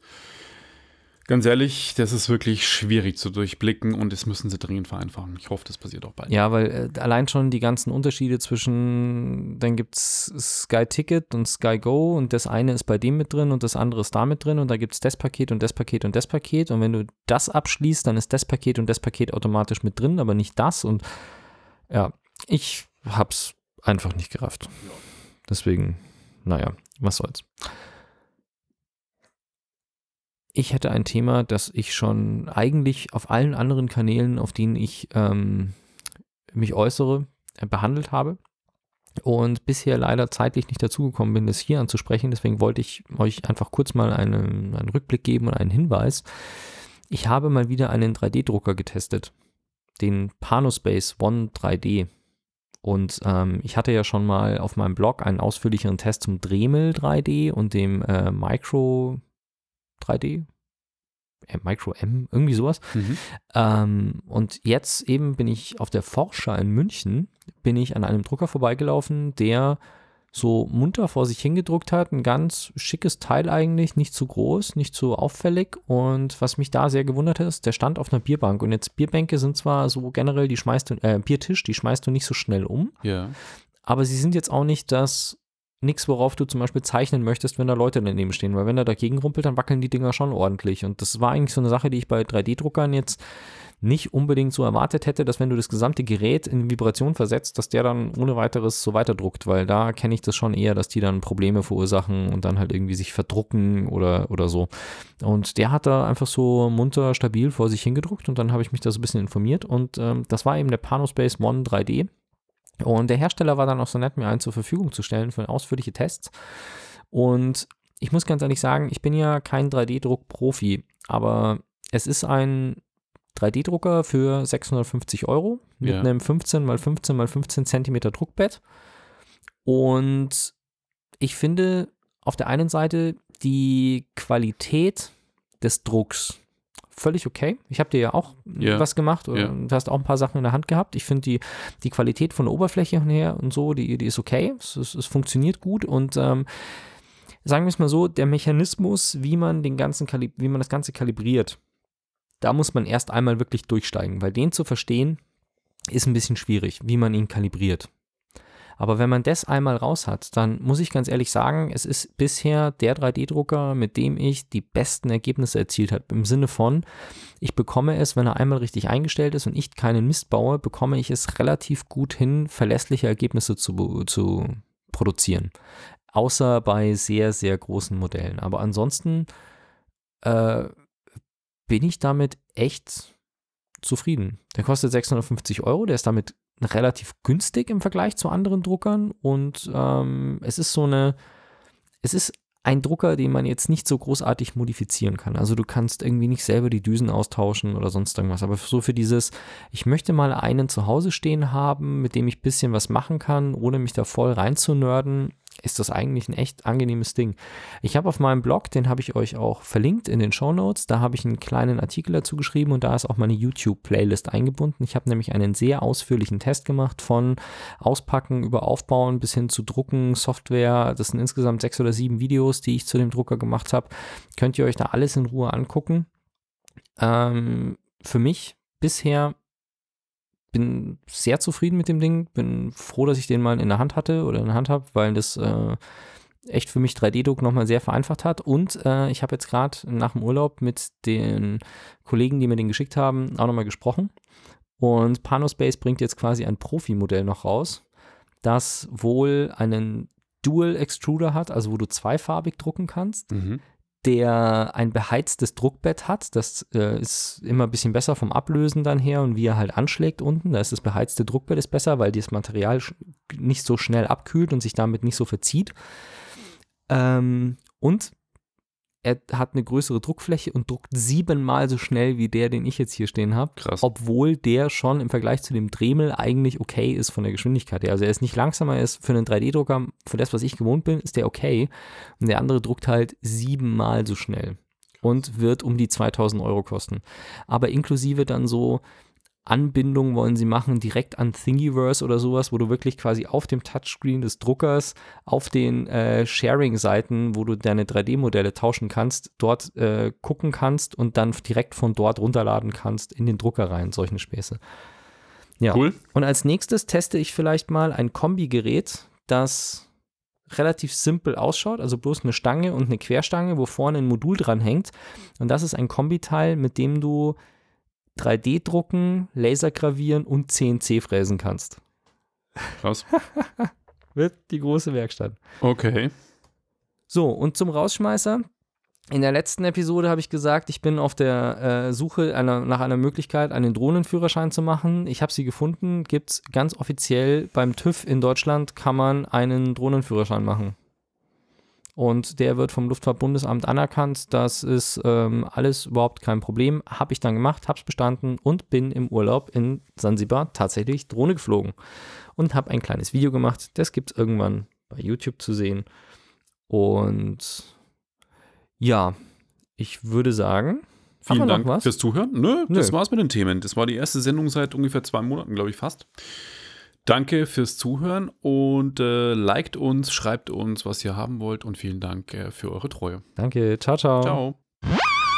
ganz ehrlich, das ist wirklich schwierig zu durchblicken und das müssen sie dringend vereinfachen. Ich hoffe, das passiert auch bald. Ja, weil äh, allein schon die ganzen Unterschiede zwischen, dann gibt es Sky Ticket und Sky Go und das eine ist bei dem mit drin und das andere ist da mit drin und da gibt es das Paket und das Paket und das Paket und wenn du das abschließt, dann ist das Paket und das Paket automatisch mit drin, aber nicht das und ja, ich hab's einfach nicht gerafft. Deswegen, naja, was soll's. Ich hätte ein Thema, das ich schon eigentlich auf allen anderen Kanälen, auf denen ich ähm, mich äußere, äh, behandelt habe und bisher leider zeitlich nicht dazugekommen bin, das hier anzusprechen. Deswegen wollte ich euch einfach kurz mal einen, einen Rückblick geben und einen Hinweis. Ich habe mal wieder einen 3D-Drucker getestet, den Panospace One 3D. Und ähm, ich hatte ja schon mal auf meinem Blog einen ausführlicheren Test zum Dremel 3D und dem äh, Micro 3D. Äh, Micro M, irgendwie sowas. Mhm. Ähm, und jetzt eben bin ich auf der Forscher in München, bin ich an einem Drucker vorbeigelaufen, der so munter vor sich hingedruckt hat. Ein ganz schickes Teil eigentlich, nicht zu groß, nicht zu auffällig. Und was mich da sehr gewundert hat, ist, der stand auf einer Bierbank. Und jetzt Bierbänke sind zwar so generell, die schmeißt du, äh, Biertisch, die schmeißt du nicht so schnell um. Ja. Aber sie sind jetzt auch nicht das nichts, worauf du zum Beispiel zeichnen möchtest, wenn da Leute daneben stehen. Weil wenn er dagegen rumpelt, dann wackeln die Dinger schon ordentlich. Und das war eigentlich so eine Sache, die ich bei 3D-Druckern jetzt nicht unbedingt so erwartet hätte, dass wenn du das gesamte Gerät in Vibration versetzt, dass der dann ohne weiteres so weiterdruckt, weil da kenne ich das schon eher, dass die dann Probleme verursachen und dann halt irgendwie sich verdrucken oder, oder so. Und der hat da einfach so munter, stabil vor sich hingedruckt und dann habe ich mich da so ein bisschen informiert und ähm, das war eben der Panospace One 3D. Und der Hersteller war dann auch so nett, mir einen zur Verfügung zu stellen für ausführliche Tests. Und ich muss ganz ehrlich sagen, ich bin ja kein 3D-Druck-Profi, aber es ist ein 3D-Drucker für 650 Euro mit Ja. einem 15 x 15 x 15 Zentimeter Druckbett. Und ich finde auf der einen Seite die Qualität des Drucks völlig okay. Ich habe dir ja auch Ja. was gemacht oder Ja. du hast auch ein paar Sachen in der Hand gehabt. Ich finde die, die Qualität von der Oberfläche her und so, die, die ist okay. Es, es, es funktioniert gut und ähm, sagen wir es mal so, der Mechanismus, wie man den ganzen Kalib wie man das Ganze kalibriert, da muss man erst einmal wirklich durchsteigen, weil den zu verstehen ist ein bisschen schwierig, wie man ihn kalibriert. Aber wenn man das einmal raus hat, dann muss ich ganz ehrlich sagen, es ist bisher der 3D-Drucker, mit dem ich die besten Ergebnisse erzielt habe. Im Sinne von, ich bekomme es, wenn er einmal richtig eingestellt ist und ich keinen Mist baue, bekomme ich es relativ gut hin, verlässliche Ergebnisse zu, zu produzieren. Außer bei sehr, sehr großen Modellen. Aber ansonsten äh, bin ich damit echt zufrieden. Der kostet 650 Euro, der ist damit relativ günstig im Vergleich zu anderen Druckern und ähm, es ist so eine, es ist ein Drucker, den man jetzt nicht so großartig modifizieren kann. Also du kannst irgendwie nicht selber die Düsen austauschen oder sonst irgendwas. Aber so für dieses, ich möchte mal einen zu Hause stehen haben, mit dem ich ein bisschen was machen kann, ohne mich da voll reinzunörden, ist das eigentlich ein echt angenehmes Ding. Ich habe auf meinem Blog, den habe ich euch auch verlinkt in den Show Notes, da habe ich einen kleinen Artikel dazu geschrieben und da ist auch meine YouTube-Playlist eingebunden. Ich habe nämlich einen sehr ausführlichen Test gemacht von Auspacken über Aufbauen bis hin zu Drucken, Software. Das sind insgesamt sechs oder sieben Videos, die ich zu dem Drucker gemacht habe. Könnt ihr euch da alles in Ruhe angucken. Ähm, für mich bisher bin sehr zufrieden mit dem Ding, bin froh, dass ich den mal in der Hand hatte oder in der Hand habe, weil das äh, echt für mich 3D-Druck nochmal sehr vereinfacht hat. Und äh, ich habe jetzt gerade nach dem Urlaub mit den Kollegen, die mir den geschickt haben, auch nochmal gesprochen. Und Panospace bringt jetzt quasi ein Profi-Modell noch raus, das wohl einen Dual Extruder hat, also wo du zweifarbig drucken kannst Mhm. Der ein beheiztes Druckbett hat. Das äh, ist immer ein bisschen besser vom Ablösen dann her und wie er halt anschlägt unten. Da ist das beheizte Druckbett ist besser, weil das Material nicht so schnell abkühlt und sich damit nicht so verzieht. Ähm, und er hat eine größere Druckfläche und druckt siebenmal so schnell wie der, den ich jetzt hier stehen habe. Krass. Obwohl der schon im Vergleich zu dem Dremel eigentlich okay ist von der Geschwindigkeit her. Also er ist nicht langsamer, er ist für einen 3D-Drucker, für das, was ich gewohnt bin, ist der okay. Und der andere druckt halt siebenmal so schnell und wird um die 2000 Euro kosten. Aber inklusive dann so Anbindung wollen sie machen direkt an Thingiverse oder sowas, wo du wirklich quasi auf dem Touchscreen des Druckers auf den äh, Sharing-Seiten, wo du deine 3D-Modelle tauschen kannst, dort äh, gucken kannst und dann direkt von dort runterladen kannst in den Drucker rein, solche Späße. Ja. Cool. Und als nächstes teste ich vielleicht mal ein Kombigerät, das relativ simpel ausschaut, also bloß eine Stange und eine Querstange, wo vorne ein Modul dran hängt. Und das ist ein Kombiteil, mit dem du 3D drucken, Laser gravieren und CNC fräsen kannst. Krass. Wird die große Werkstatt. Okay. So, und zum Rausschmeißer. In der letzten Episode habe ich gesagt, ich bin auf der äh, Suche einer, nach einer Möglichkeit, einen Drohnenführerschein zu machen. Ich habe sie gefunden. Gibt es ganz offiziell beim TÜV in Deutschland, kann man einen Drohnenführerschein machen. Und der wird vom Luftfahrtbundesamt anerkannt. Das ist ähm, alles überhaupt kein Problem. Habe ich dann gemacht, habe es bestanden und bin im Urlaub in Sansibar tatsächlich Drohne geflogen. Und habe ein kleines Video gemacht. Das gibt es irgendwann bei YouTube zu sehen. Und ja, ich würde sagen, Vielen Dank was? fürs Zuhören. Nö, Nö. das war's mit den Themen. Das war die erste Sendung seit ungefähr zwei Monaten, glaube ich, fast. Danke fürs Zuhören und äh, liked uns, schreibt uns, was ihr haben wollt und vielen Dank äh, für eure Treue. Danke, ciao, ciao. Ciao.